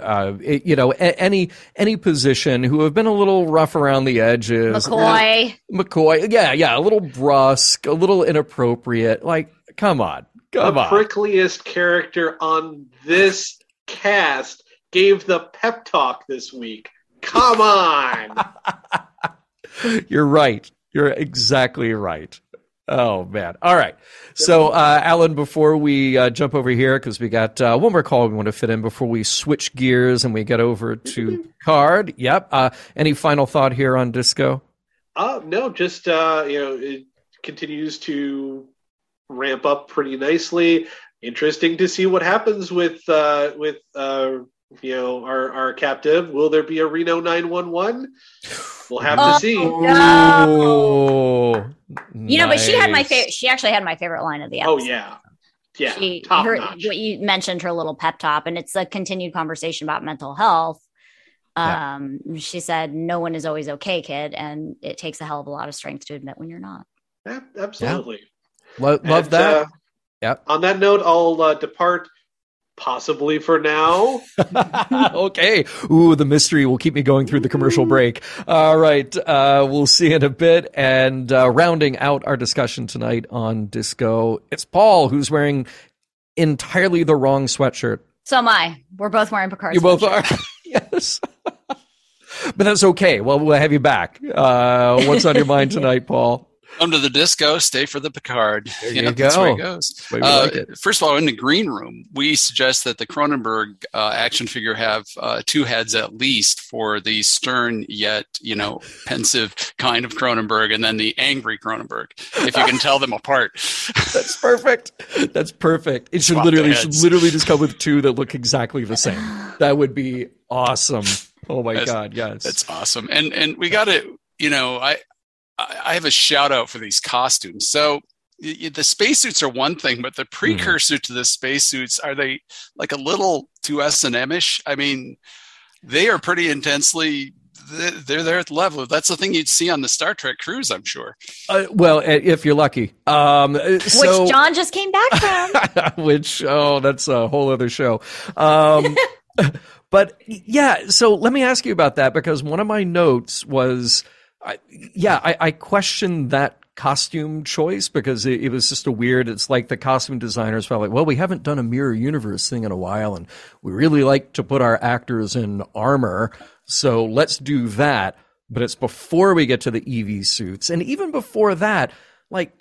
Speaker 2: uh, it- you know, a, any any position who have been a little rough around the edges.
Speaker 3: McCoy,
Speaker 2: McCoy, yeah, yeah, a little brusque, a little inappropriate. Like, come on, come
Speaker 6: the
Speaker 2: on.
Speaker 6: prickliest character on this cast gave the pep talk this week. Come on.
Speaker 2: You're right. You're exactly right. Oh man! All right. So, uh, Alan, before we uh, jump over here, because we got uh, one more call we want to fit in before we switch gears and we get over to card. Yep. Uh, any final thought here on Disco?
Speaker 6: Uh, no, just uh, you know, it continues to ramp up pretty nicely. Interesting to see what happens with uh, with uh, you know our our captive. Will there be a Reno nine one one? We'll have
Speaker 3: Oh,
Speaker 6: to see.
Speaker 3: no.
Speaker 2: Oh,
Speaker 3: you know, but she had my favorite. She actually had my favorite line of the episode.
Speaker 6: Oh yeah, yeah,
Speaker 3: she her, what you mentioned her little pep talk and it's a continued conversation about mental health
Speaker 2: Yeah.
Speaker 3: um she said no one is always okay kid and it takes a hell of a lot of strength to admit when you're not
Speaker 6: Yeah, absolutely.
Speaker 2: Lo- love
Speaker 6: And,
Speaker 2: that.
Speaker 6: uh,
Speaker 2: Yep.
Speaker 6: On that note, I'll uh, depart, possibly for now.
Speaker 2: okay. Ooh, the mystery will keep me going through the commercial break. All right. Uh, we'll see in a bit. And uh, rounding out our discussion tonight on disco, it's Paul who's wearing entirely the wrong sweatshirt.
Speaker 3: so am i we're both wearing picard
Speaker 2: you both are. yes. but that's okay. Well, we'll have you back. Uh, what's on your mind tonight, Paul?
Speaker 7: Come to the disco, stay for the Picard.
Speaker 2: There you
Speaker 7: That's where it
Speaker 2: go.
Speaker 7: goes.
Speaker 2: We
Speaker 7: Uh,
Speaker 2: like it.
Speaker 7: first of all, in the green room, we suggest that the Cronenberg uh, action figure have uh, two heads at least for the stern yet, you know, pensive kind of Cronenberg, and then the angry Cronenberg. If you can tell them apart.
Speaker 2: That's perfect. That's perfect. It should
Speaker 7: Swap
Speaker 2: literally should literally just come with two that look exactly the same. That would be awesome. Oh my
Speaker 7: That's-
Speaker 2: god, yes.
Speaker 7: That's awesome. And and we got to, you know, I I I have a shout out for these costumes. So y- y- the spacesuits are one thing, but the
Speaker 2: Hmm.
Speaker 7: precursor to the spacesuits are they like a little too S and M-ish? I mean, they are pretty intensely. They're they're there at the level. That's the thing you'd see on the Star Trek cruise, I'm sure.
Speaker 2: Uh, well, if you're lucky. Um, uh, so,
Speaker 3: Which John just came back from.
Speaker 2: which oh, that's a whole other show. Um, but yeah, so let me ask you about that because one of my notes was, I, yeah, I, I questioned that costume choice because it, it was just a weird. It's like the costume designers felt like, well, we haven't done a mirror universe thing in a while, and we really like to put our actors in armor, so let's do that. But it's before we get to the EV suits, and even before that, like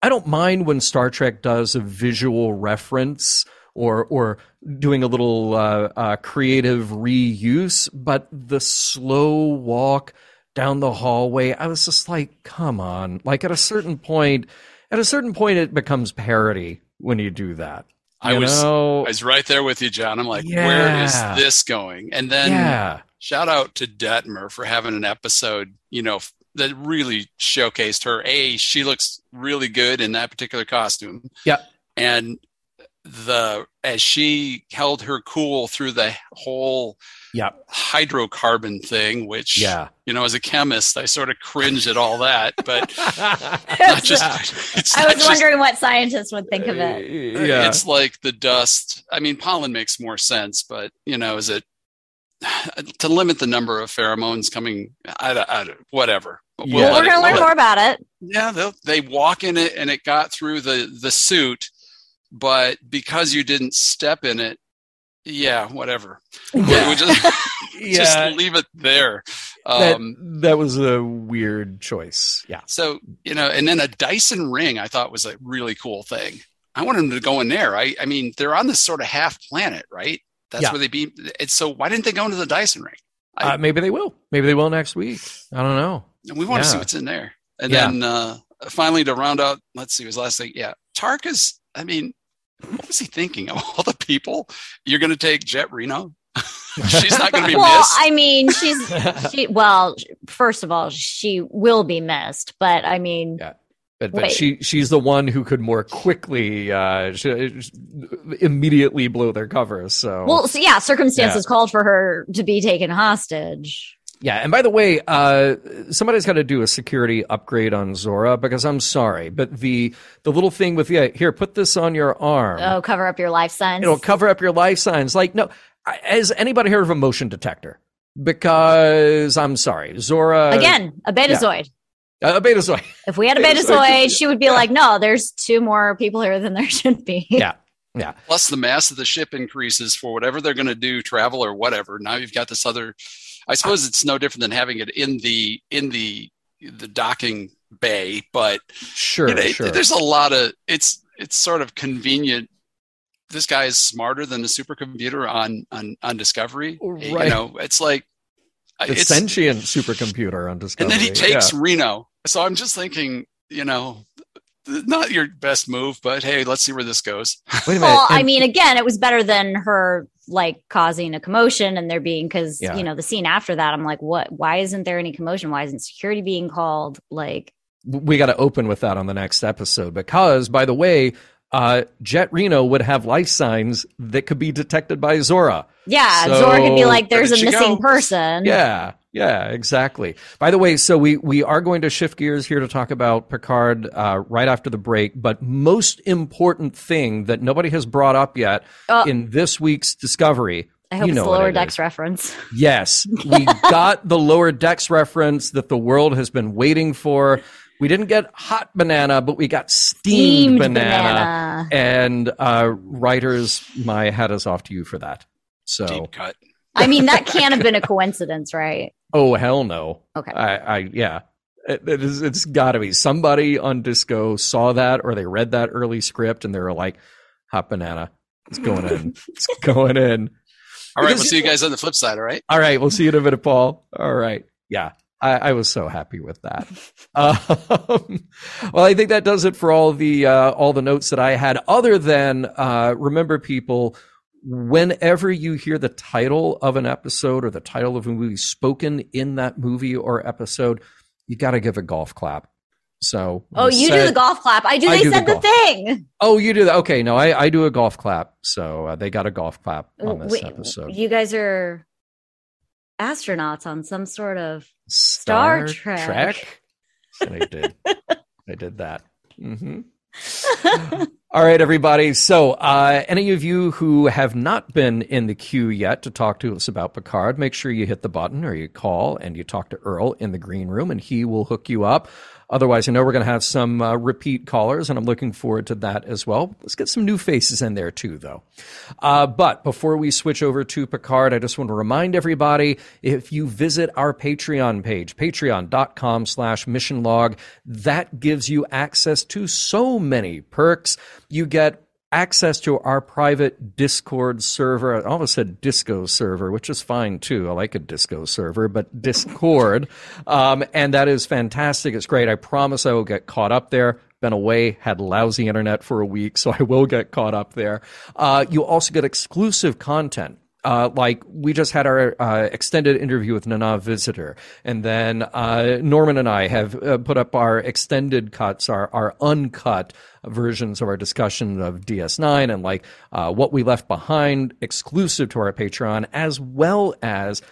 Speaker 2: I don't mind when Star Trek does a visual reference or or doing a little uh, uh, creative reuse, but the slow walk down the hallway, I was just like, come on! Like at a certain point, at a certain point, it becomes parody when you do that.
Speaker 7: I was
Speaker 2: know?
Speaker 7: I was right there with you, John. I'm like, where is this going? And then
Speaker 2: yeah,
Speaker 7: shout out to Detmer for having an episode, you know, that really showcased her. A, she looks really good in that particular costume.
Speaker 2: Yeah.
Speaker 7: And the as she held her cool through the whole
Speaker 2: yeah,
Speaker 7: hydrocarbon thing, which
Speaker 2: yeah.
Speaker 7: you know, as a chemist, I sort of cringe at all that, but not just it's
Speaker 3: I
Speaker 7: not
Speaker 3: was
Speaker 7: just-
Speaker 3: wondering what scientists would think of it.
Speaker 2: Yeah,
Speaker 7: it's like the dust. I mean, pollen makes more sense, but you know, is it to limit the number of pheromones coming? I, don't- I, whatever. We'll
Speaker 2: Yeah.
Speaker 3: Well, we're going to learn more about it.
Speaker 7: Yeah, they walk in it, and it got through the the suit, but because you didn't step in it, yeah, whatever. We'll- we'll just,
Speaker 2: yeah.
Speaker 7: just leave it there.
Speaker 2: that,
Speaker 7: Um,
Speaker 2: that was a weird choice. Yeah.
Speaker 7: So, you know, and then a Dyson ring I thought was a really cool thing. I want them to go in there. I, I mean, they're on this sort of half planet, right? That's
Speaker 2: Yeah.
Speaker 7: where they be. It's so why didn't they go into the Dyson ring? I-
Speaker 2: Uh, maybe they will. Maybe they will next week. I don't know.
Speaker 7: And we want to see what's in there. And
Speaker 2: Yeah.
Speaker 7: then uh, finally to round out, let's see, his last thing. Yeah. Tarka's, I mean, what was he thinking of all the people? You're going to take Jet Reno? She's not going to be
Speaker 3: Well,
Speaker 7: missed.
Speaker 3: I mean, she's she. Well, first of all, she will be missed, but I mean,
Speaker 2: Yeah. But, but she she's the one who could more quickly uh, sh- immediately blow their cover. So
Speaker 3: well, so yeah, circumstances called for her to be taken hostage.
Speaker 2: Yeah. And by the way, uh, somebody's got to do a security upgrade on Zora because I'm sorry, but the the little thing with yeah, here, put this on your arm.
Speaker 3: Oh, cover up your life signs.
Speaker 2: It'll cover up your life signs. Like no, I- has anybody heard of a motion detector? Because I'm sorry, Zora
Speaker 3: Again, a betazoid.
Speaker 2: uh, a betazoid.
Speaker 3: If we had a
Speaker 2: Betazoid.
Speaker 3: betazoid, she would be like, "No, there's two more people here than there should be."
Speaker 2: Yeah. Yeah.
Speaker 7: Plus, the mass of the ship increases for whatever they're going to do, travel or whatever. Now you've got this other. I suppose it's no different than having it in the in the the docking bay, but
Speaker 2: Sure,
Speaker 7: you know,
Speaker 2: sure.
Speaker 7: there's a lot of it's it's sort of convenient. This guy is smarter than the supercomputer on on on Discovery.
Speaker 2: Right.
Speaker 7: You know, it's like
Speaker 2: the
Speaker 7: it's
Speaker 2: sentient supercomputer on Discovery.
Speaker 7: and then he takes
Speaker 2: Yeah.
Speaker 7: Reno. So I'm just thinking, you know, not your best move, but hey, let's see where this goes.
Speaker 2: Wait a minute.
Speaker 3: Well, I mean, again, it was better than her like causing a commotion and there being because
Speaker 2: Yeah.
Speaker 3: you know the scene after that. I'm like, what? Why isn't there any commotion? Why isn't security being called? Like,
Speaker 2: we got to open with that on the next episode because, by the way, uh, Jet Reno would have life signs that could be detected by Zora.
Speaker 3: yeah,
Speaker 2: So-
Speaker 3: Zora could be like, "There's
Speaker 7: did
Speaker 3: a missing
Speaker 7: go?
Speaker 3: person."
Speaker 2: Yeah, yeah, exactly. By the way, so we we are going to shift gears here to talk about Picard uh, right after the break. But most important thing that nobody has brought up yet
Speaker 3: Oh.
Speaker 2: in this week's Discovery.
Speaker 3: I hope
Speaker 2: you
Speaker 3: it's
Speaker 2: know
Speaker 3: the lower
Speaker 2: it
Speaker 3: decks
Speaker 2: is.
Speaker 3: reference.
Speaker 2: Yes, we got the lower decks reference that the world has been waiting for. We didn't get hot banana, but we got steamed,
Speaker 3: Steamed
Speaker 2: banana.
Speaker 3: banana.
Speaker 2: And uh, writers, my hat is off to you for that. So
Speaker 7: Deep cut.
Speaker 3: I mean, that can't have been a coincidence, right?
Speaker 2: Oh hell no.
Speaker 3: Okay.
Speaker 2: I, I yeah. It, it is, it's got to be somebody on Disco saw that or they read that early script and they were like, "Hot banana, it's going in, it's going in."
Speaker 7: All right,
Speaker 2: Because
Speaker 7: we'll see you guys on the flip side. All right.
Speaker 2: All right, we'll see you in a minute, Paul. All right, yeah, I, I was so happy with that. Um, well, I think that does it for all the uh, all the notes that I had. Other than uh, remember, people, whenever you hear the title of an episode or the title of a movie spoken in that movie or episode, you got to give a golf clap. So,
Speaker 3: Oh, you do the golf clap. I do.
Speaker 2: I
Speaker 3: They
Speaker 2: do
Speaker 3: said the,
Speaker 2: golf.
Speaker 3: thing.
Speaker 2: Oh, you do that? Okay, no, I, I do a golf clap. So uh, they got a golf clap on this
Speaker 3: Wait,
Speaker 2: episode.
Speaker 3: You guys are astronauts on some sort of
Speaker 2: Star,
Speaker 3: Star Trek.
Speaker 2: And I did. I did that. hmm All right, everybody. So, uh, any of you who have not been in the queue yet to talk to us about Picard, make sure you hit the button or you call and you talk to Earl in the green room, and he will hook you up. Otherwise, I know we're going to have some uh, repeat callers, and I'm looking forward to that as well. Let's get some new faces in there too, though. Uh, but before we switch over to Picard, I just want to remind everybody if you visit our Patreon page, patreon.com slash mission log, that gives you access to so many perks. You get access to our private Discord server. I almost said disco server, which is fine too. I like a disco server, but Discord. um, and that is fantastic. It's great. I promise I will get caught up there. Been away, had lousy internet for a week, so I will get caught up there. Uh, you also get exclusive content. Uh, like we just had our uh, extended interview with Nana Visitor, and then uh, Norman and I have uh, put up our extended cuts, our our uncut versions of our discussion of DS9 and like uh, what we left behind, exclusive to our Patreon, as well as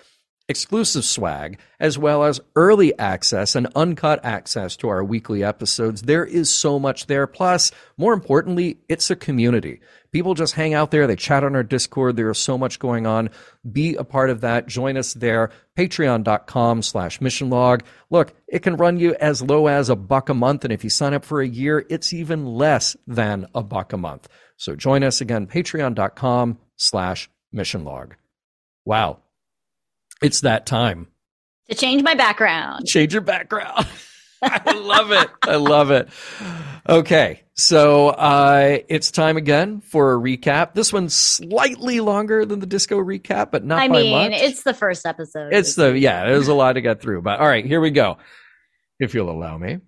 Speaker 2: exclusive swag, as well as early access and uncut access to our weekly episodes. There is so much there. Plus, more importantly, it's a community. People just hang out there. They chat on our Discord. There is so much going on. Be a part of that. Join us there. Patreon.com slash mission log. Look, it can run you as low as a buck a month. And if you sign up for a year, it's even less than a buck a month. So join us again, patreon.com slash mission log. Wow. It's that time.
Speaker 3: to change my background.
Speaker 2: Change your background. I love it. I love it. Okay, so uh, it's time again for a recap. This one's slightly longer than the disco recap, but not
Speaker 3: I mean,
Speaker 2: much.
Speaker 3: it's the first episode.
Speaker 2: It's the yeah. There's a lot to get through, but all right, here we go. If you'll allow me.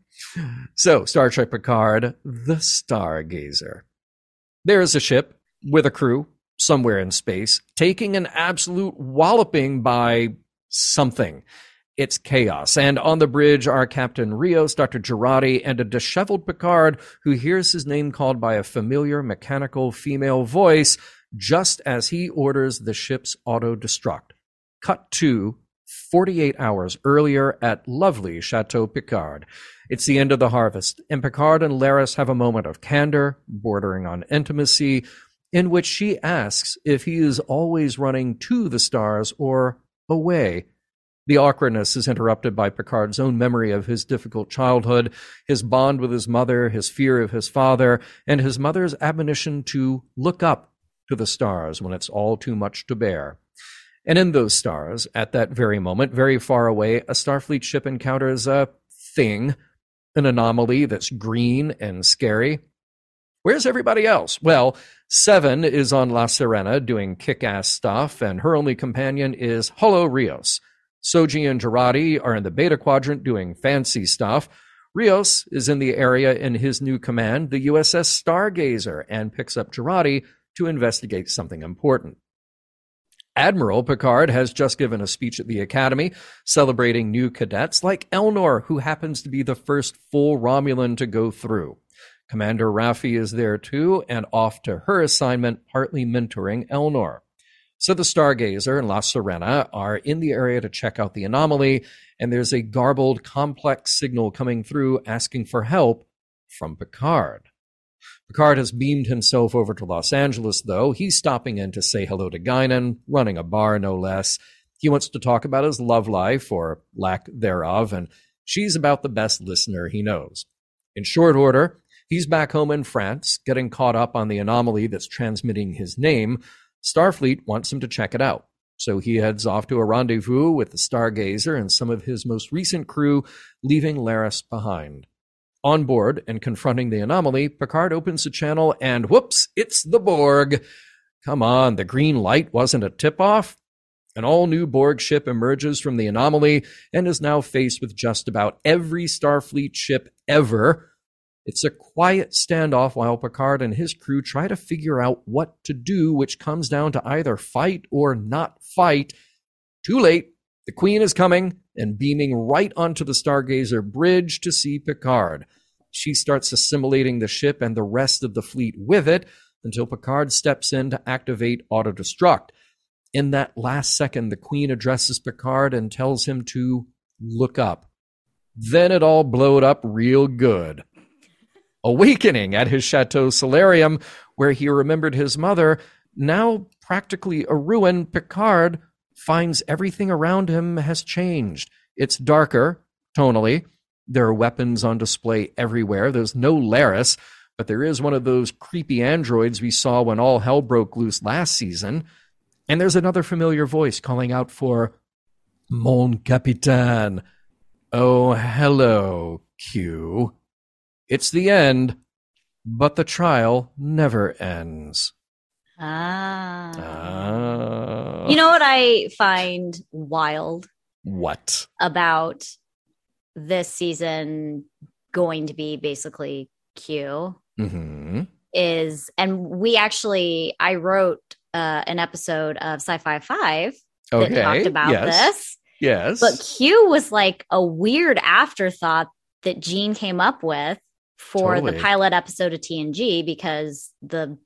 Speaker 2: So, Star Trek Picard, the Stargazer. There is a ship with a crew somewhere in space taking an absolute walloping by something. It's chaos. And on the bridge are Captain Rios, Dr. Jurati, and a disheveled Picard who hears his name called by a familiar mechanical female voice just as he orders the ship's auto destruct. Cut to 48 hours earlier at lovely Chateau Picard. It's the end of the harvest, and Picard and Laris have a moment of candor, bordering on intimacy, in which she asks if he is always running to the stars or away. The awkwardness is interrupted by Picard's own memory of his difficult childhood, his bond with his mother, his fear of his father, and his mother's admonition to look up to the stars when it's all too much to bear. And in those stars, at that very moment, very far away, a Starfleet ship encounters a thing, an anomaly that's green and scary. Where's everybody else? Well, Seven is on La Sirena doing kick ass stuff, and her only companion is Holo Rios. Soji and Jurati are in the Beta Quadrant doing fancy stuff. Rios is in the area in his new command, the USS Stargazer, and picks up Jurati to investigate something important. Admiral Picard has just given a speech at the Academy celebrating new cadets like Elnor, who happens to be the first full Romulan to go through. Commander Raffi is there too, and off to her assignment, partly mentoring Elnor. So the Stargazer and La Sirena are in the area to check out the anomaly, and there's a garbled, complex signal coming through asking for help from Picard. Picard has beamed himself over to Los Angeles, though. He's stopping in to say hello to Guinan, running a bar no less. He wants to talk about his love life, or lack thereof, and she's about the best listener he knows. In short order, he's back home in France, getting caught up on the anomaly that's transmitting his name. Starfleet wants him to check it out. So he heads off to a rendezvous with the Stargazer and some of his most recent crew, leaving Laris behind. On board and confronting the anomaly, Picard opens the channel and whoops, it's the Borg. Come on, the green light wasn't a tip off? An all new Borg ship emerges from the anomaly and is now faced with just about every Starfleet ship ever. It's a quiet standoff while Picard and his crew try to figure out what to do, which comes down to either fight or not fight. Too late. The Queen is coming and beaming right onto the Stargazer bridge to see Picard. She starts assimilating the ship and the rest of the fleet with it until Picard steps in to activate auto destruct. In that last second, the Queen addresses Picard and tells him to look up. Then it all blowed up real good. Awakening at his Chateau Solarium, where he remembered his mother, now practically a ruin, Picard finds everything around him has changed. It's darker, tonally. There are weapons on display everywhere. There's no Laris, but there is one of those creepy androids we saw when all hell broke loose last season. And there's another familiar voice calling out for Mon Capitaine. Oh, hello, Q. It's the end, but the trial never ends.
Speaker 3: Ah.
Speaker 2: Ah.
Speaker 3: You know what I find wild
Speaker 2: what?
Speaker 3: about this season going to be basically Q
Speaker 2: hmm
Speaker 3: is, and we actually, I wrote uh, an episode of Sci Fi 5 that
Speaker 2: Okay.
Speaker 3: talked about
Speaker 2: yes.
Speaker 3: this.
Speaker 2: Yes.
Speaker 3: But Q was like a weird afterthought that Gene came up with for
Speaker 2: Totally.
Speaker 3: the pilot episode of TNG because the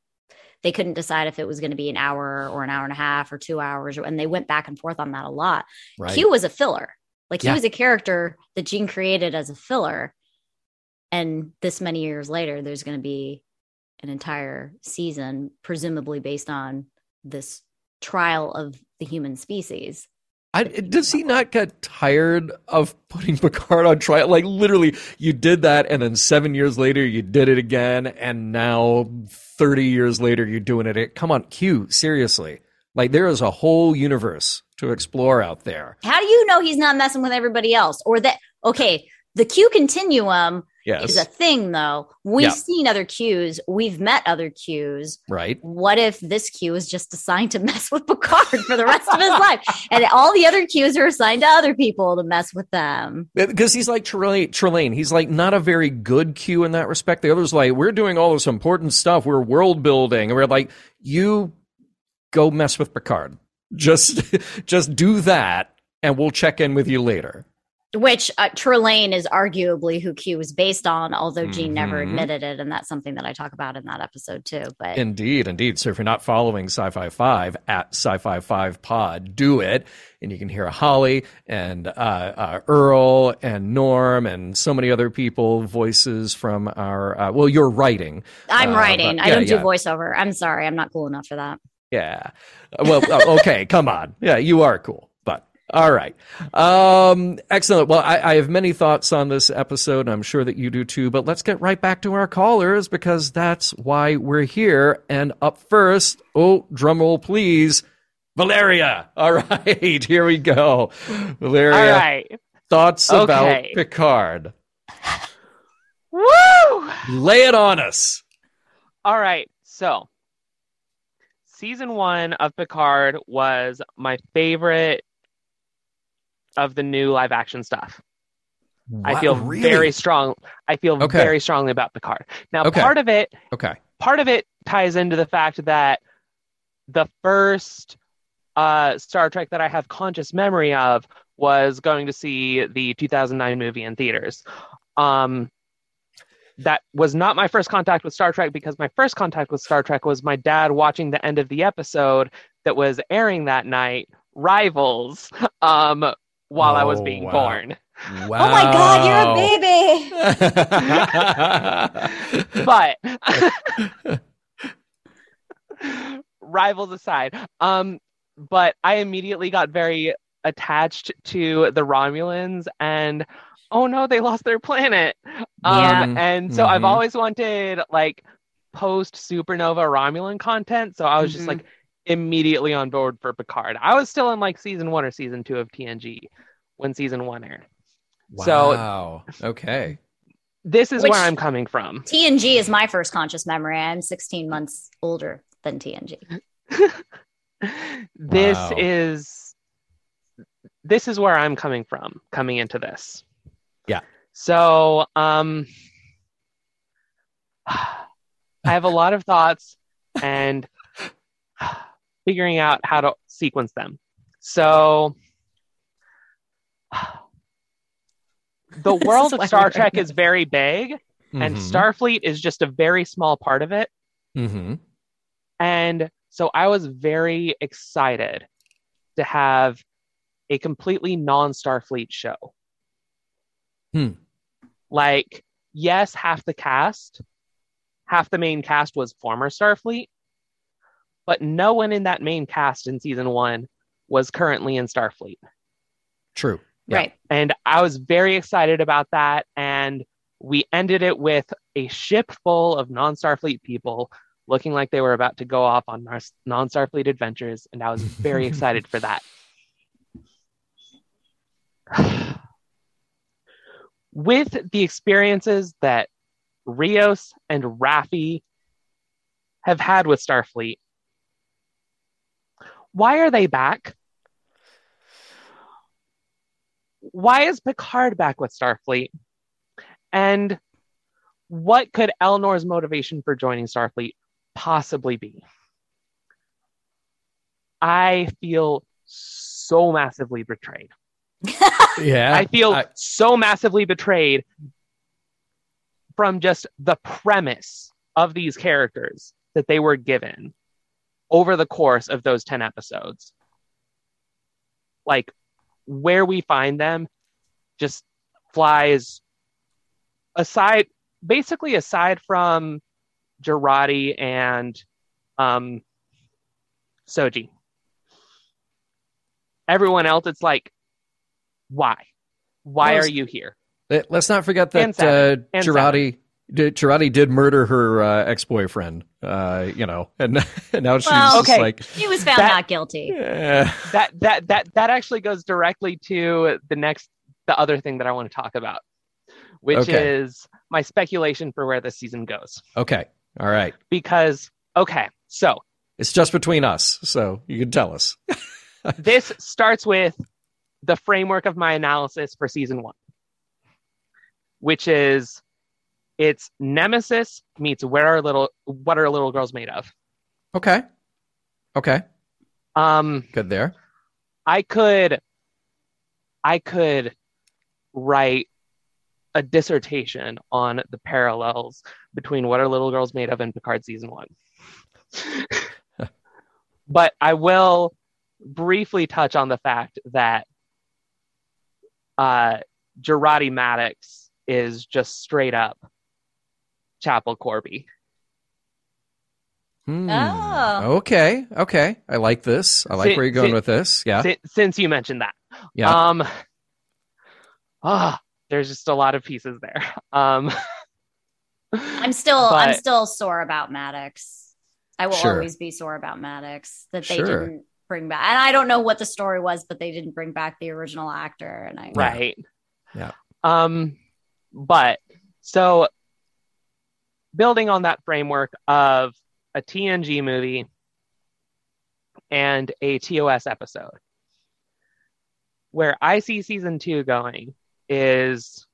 Speaker 3: they couldn't decide if it was going to be an hour or an hour and a half or two hours, and they went back and forth on that a lot.
Speaker 2: right.
Speaker 3: Q was a filler. Like he
Speaker 2: Yeah.
Speaker 3: was a character that Gene created as a filler. And this many years later, there's going to be an entire season, presumably based on this trial of the human species.
Speaker 2: I, does he not get tired of putting Picard on trial? Like literally, you did that, and then seven years later, you did it again, and now thirty years later, you're doing it. Come on, Q. Seriously, like there is a whole universe to explore out there.
Speaker 3: How do you know he's not messing with everybody else? Or that, okay, the Q continuum
Speaker 2: Yes,
Speaker 3: is a thing, though. We've
Speaker 2: Yeah.
Speaker 3: seen other cues, we've met other cues.
Speaker 2: right.
Speaker 3: What if this cue is just assigned to mess with Picard for the rest of his life? And all the other cues are assigned to other people to mess with them.
Speaker 2: Because he's like Trelane, Trelane. He's like not a very good cue in that respect. The other's like, we're doing all this important stuff. We're world building. And we're like, you go mess with Picard. Just, just do that and we'll check in with you later.
Speaker 3: Which uh, Trelane is arguably who Q was based on, although Gene never
Speaker 2: Mhm.
Speaker 3: admitted it. And that's something that I talk about in that episode, too. But
Speaker 2: Indeed, indeed. So if you're not following Sci-Fi 5 at Sci-Fi 5 Pod, do it. And you can hear Holly and uh, uh, Earl and Norm and so many other people, voices from our, uh, well, you're writing.
Speaker 3: I'm
Speaker 2: Uh,
Speaker 3: writing.
Speaker 2: but-
Speaker 3: I
Speaker 2: yeah,
Speaker 3: don't
Speaker 2: yeah.
Speaker 3: do voiceover. I'm sorry. I'm not cool enough for that.
Speaker 2: Yeah. Well, uh, okay, come on. Yeah, you are cool. All right. Um, excellent. Well, I, I have many thoughts on this episode, I'm sure that you do too. But let's get right back to our callers because that's why we're here. And up first, oh, drum roll, please. Valeria. All right, here we go. Valeria,
Speaker 4: All right.
Speaker 2: thoughts about Picard.
Speaker 4: Woo!
Speaker 2: Lay it on us.
Speaker 4: All right. So, season one of Picard was my favorite of the new live action stuff. I feel
Speaker 2: really?
Speaker 4: very strong. I feel
Speaker 2: Okay.
Speaker 4: very strongly about Picard. Now,
Speaker 2: Okay.
Speaker 4: part of it,
Speaker 2: Okay.
Speaker 4: part of it ties into the fact that the first uh, Star Trek that I have conscious memory of was going to see the 2009 movie in theaters. Um, that was not my first contact with Star Trek because my first contact with Star Trek was my dad watching the end of the episode that was airing that night, Rivals, um, while I was
Speaker 2: Oh,
Speaker 4: being
Speaker 2: wow.
Speaker 4: born.
Speaker 2: Wow.
Speaker 3: Oh my God, you're a baby.
Speaker 4: but rivals aside um but i immediately got very attached to the romulans and oh no they lost their planet
Speaker 3: Yeah.
Speaker 4: um and so i've
Speaker 2: Mhm.
Speaker 4: always wanted like post supernova romulan content so i was just
Speaker 3: Mhm.
Speaker 4: like immediately on board for Picard. I was still in like season one or season two of TNG when season one aired. So-
Speaker 2: Wow. okay.
Speaker 4: This is
Speaker 3: Which-
Speaker 4: where I'm coming from.
Speaker 3: TNG is my first conscious memory. I'm 16 months older than TNG.
Speaker 4: this
Speaker 2: Wow.
Speaker 4: is this is where I'm coming from coming into this.
Speaker 2: Yeah.
Speaker 4: So, um I have a lot of thoughts and figuring out how to sequence them. So the world of Star Trek is very big and
Speaker 2: Mhm.
Speaker 4: Starfleet is just a very small part of it.
Speaker 2: Mhm.
Speaker 4: And so I was very excited to have a completely non Starfleet show.
Speaker 2: Hmm.
Speaker 4: Like, yes, half the cast, half the main cast was former Starfleet, but no one in that main cast in season one was currently in Starfleet.
Speaker 2: True. Yeah.
Speaker 3: Right.
Speaker 4: And I was very excited about that. And we ended it with a ship full of non Starfleet people looking like they were about to go off on non Starfleet adventures. And I was very excited for that. With the experiences that Rios and Raffi have had with Starfleet, why are they back? Why is Picard back with Starfleet? And what could Elnor's motivation for joining Starfleet possibly be? I feel so massively betrayed.
Speaker 2: Yeah.
Speaker 4: I feel
Speaker 2: I-
Speaker 4: so massively betrayed from just the premise of these characters that they were given over the course of those 10 episodes. Like, where we find them just flies aside, basically, aside from Jurati and um, Soji. Everyone else, it's like, why? Why
Speaker 2: Well,
Speaker 4: are you here?
Speaker 2: Let- Let's not forget that uh,
Speaker 4: Saturn. And
Speaker 2: Jurati did, Jurati did murder her uh, ex-boyfriend. Uh, you know, and, and now she's
Speaker 3: Well,
Speaker 4: Okay.
Speaker 2: like,
Speaker 3: He was found
Speaker 4: That-
Speaker 3: not guilty.
Speaker 2: eh.
Speaker 4: that that that that actually goes directly to the next the other thing that I want to talk about, which
Speaker 2: Okay.
Speaker 4: is my speculation for where this season goes.
Speaker 2: okay, all right.
Speaker 4: Because okay, so
Speaker 2: It's just between us, so you can tell us.
Speaker 4: this starts with the framework of my analysis for season one, which is it's Nemesis meets where are little what are little girls made of.
Speaker 2: Okay, okay,
Speaker 4: Um,
Speaker 2: good there.
Speaker 4: I could I could write a dissertation on the parallels between what are little girls made of and Picard season one. but I will briefly touch on the fact that uh Jurati Maddox is just straight up Chapel Korby.
Speaker 2: Hmm.
Speaker 3: Oh.
Speaker 2: Okay, okay. I like this. I like
Speaker 4: Si-
Speaker 2: where you're going
Speaker 4: si-
Speaker 2: with this. Yeah,
Speaker 4: Si- since you mentioned that.
Speaker 2: yeah.
Speaker 4: Um ah, there's just a lot of pieces there. Um
Speaker 3: I'm still I'm still sore about Maddox. I will
Speaker 2: Sure.
Speaker 3: always be sore about Maddox that they
Speaker 2: Sure.
Speaker 3: didn't bring back. And I don't know what the story was, but they didn't bring back the original actor. And I
Speaker 4: right
Speaker 2: Yeah.
Speaker 4: um but so building on that framework of a tng movie and a tos episode where i see season two going is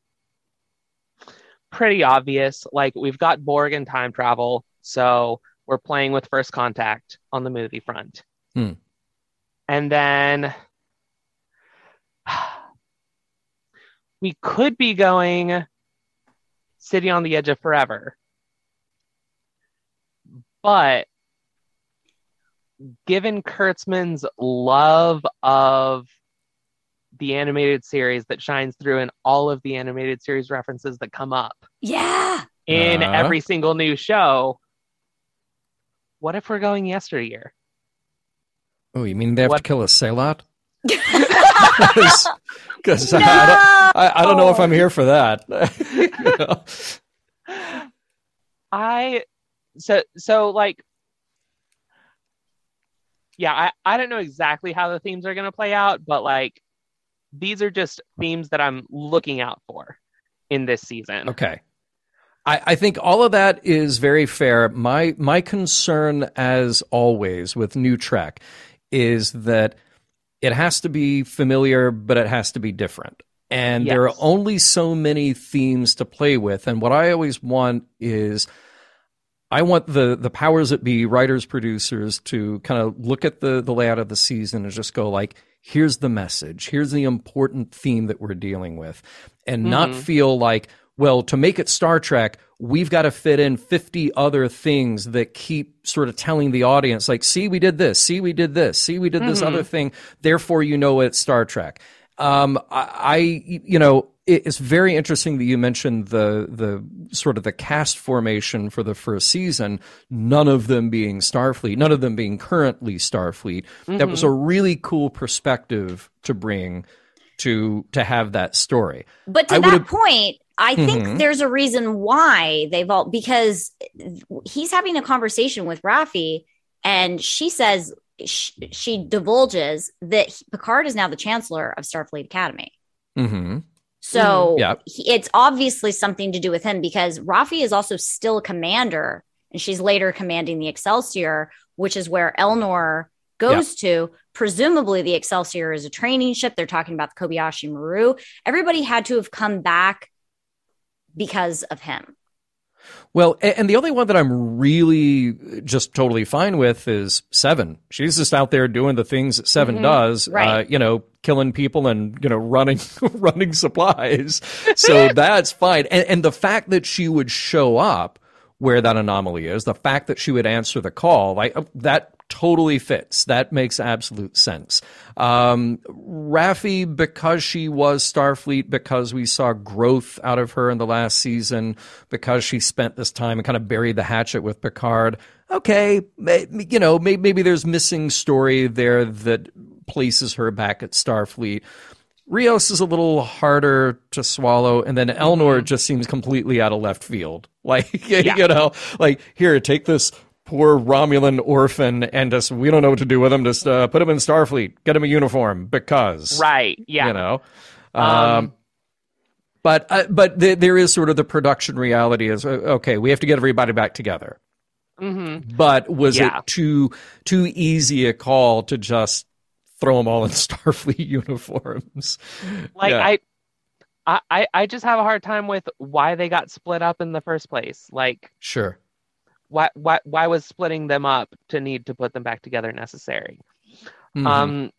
Speaker 4: pretty obvious like we've got borg and time travel so we're playing with first contact on the movie front
Speaker 2: Hmm.
Speaker 4: and then we could be going City on the Edge of Forever. But given Kurtzman's love of the animated series that shines through in all of the animated series references that come up
Speaker 3: yeah.
Speaker 4: in
Speaker 2: Uh-huh.
Speaker 4: every single new show, what if we're going yesteryear?
Speaker 2: oh, you mean they have
Speaker 4: what-
Speaker 2: to kill a sehlat? Because I, don't, I, I don't know if I'm here for that. You know?
Speaker 4: I so so like yeah, I, I don't know exactly how the themes are going to play out, but like these are just themes that I'm looking out for in this season.
Speaker 2: Okay. I, I think all of that is very fair. My my concern, as always, with new Trek is that it has to be familiar, but it has to be different. And there are only so many themes to play with. And what I always want is I want the the powers that be, writers, producers, to kind of look at the the layout of the season and just go like, here's the message, here's the important theme that we're dealing with, and not
Speaker 4: Mhm.
Speaker 2: feel like, well, to make it Star Trek, we've got to fit in 50 other things that keep sort of telling the audience, like, see, we did this, see, we did this, see, we did this
Speaker 4: Mhm.
Speaker 2: other thing, therefore you know it's Star Trek. Um, I, I you know, it's very interesting that you mentioned the the sort of the cast formation for the first season. None of them being Starfleet, none of them being currently Starfleet. That was a really cool perspective to bring to to have that story.
Speaker 3: But to
Speaker 2: I
Speaker 3: that point, I think
Speaker 2: Mhm.
Speaker 3: there's a reason why they've all because he's having a conversation with Raffi, and she says she, she divulges that he- Picard is now the chancellor of Starfleet Academy.
Speaker 2: Mm-hmm.
Speaker 3: So
Speaker 2: Yeah.
Speaker 3: he, it's obviously something to do with him because Raffi is also still a commander, and she's later commanding the Excelsior, which is where Elnor goes to. Presumably, the Excelsior is a training ship. They're talking about the Kobayashi Maru. Everybody had to have come back because of him.
Speaker 2: Well, and the only one that I'm really just totally fine with is Seven. She's just out there doing the things that 7
Speaker 3: Mhm.
Speaker 2: does, uh, you know, killing people and you know running running supplies. So that's fine. And, and the fact that she would show up where that anomaly is, the fact that she would answer the call, like uh, that totally fits. That makes absolute sense. Um, Raffi, because she was Starfleet, because we saw growth out of her in the last season, because she spent this time and kind of buried the hatchet with Picard. Okay, you know, maybe, maybe there's missing story there that places her back at Starfleet. Rios is a little harder to swallow, and then Elnor just seems completely out of left field. Like, you know, like here, take this poor Romulan orphan, and just we don't know what to do with him. Just uh, put him in Starfleet, get him a uniform because,
Speaker 4: Right. Yeah.
Speaker 2: you know. Um,
Speaker 4: Um,
Speaker 2: but uh, but th- there is sort of the production reality is uh, okay. We have to get everybody back together.
Speaker 4: hmm
Speaker 2: But was
Speaker 4: Yeah.
Speaker 2: it too too easy a call to just throw them all in Starfleet uniforms?
Speaker 4: Like
Speaker 2: Yeah.
Speaker 4: I, I, I just have a hard time with why they got split up in the first place. Like
Speaker 2: Sure.
Speaker 4: Why, why, why was splitting them up to need to put them back together necessary?
Speaker 2: Mhm.
Speaker 4: Um,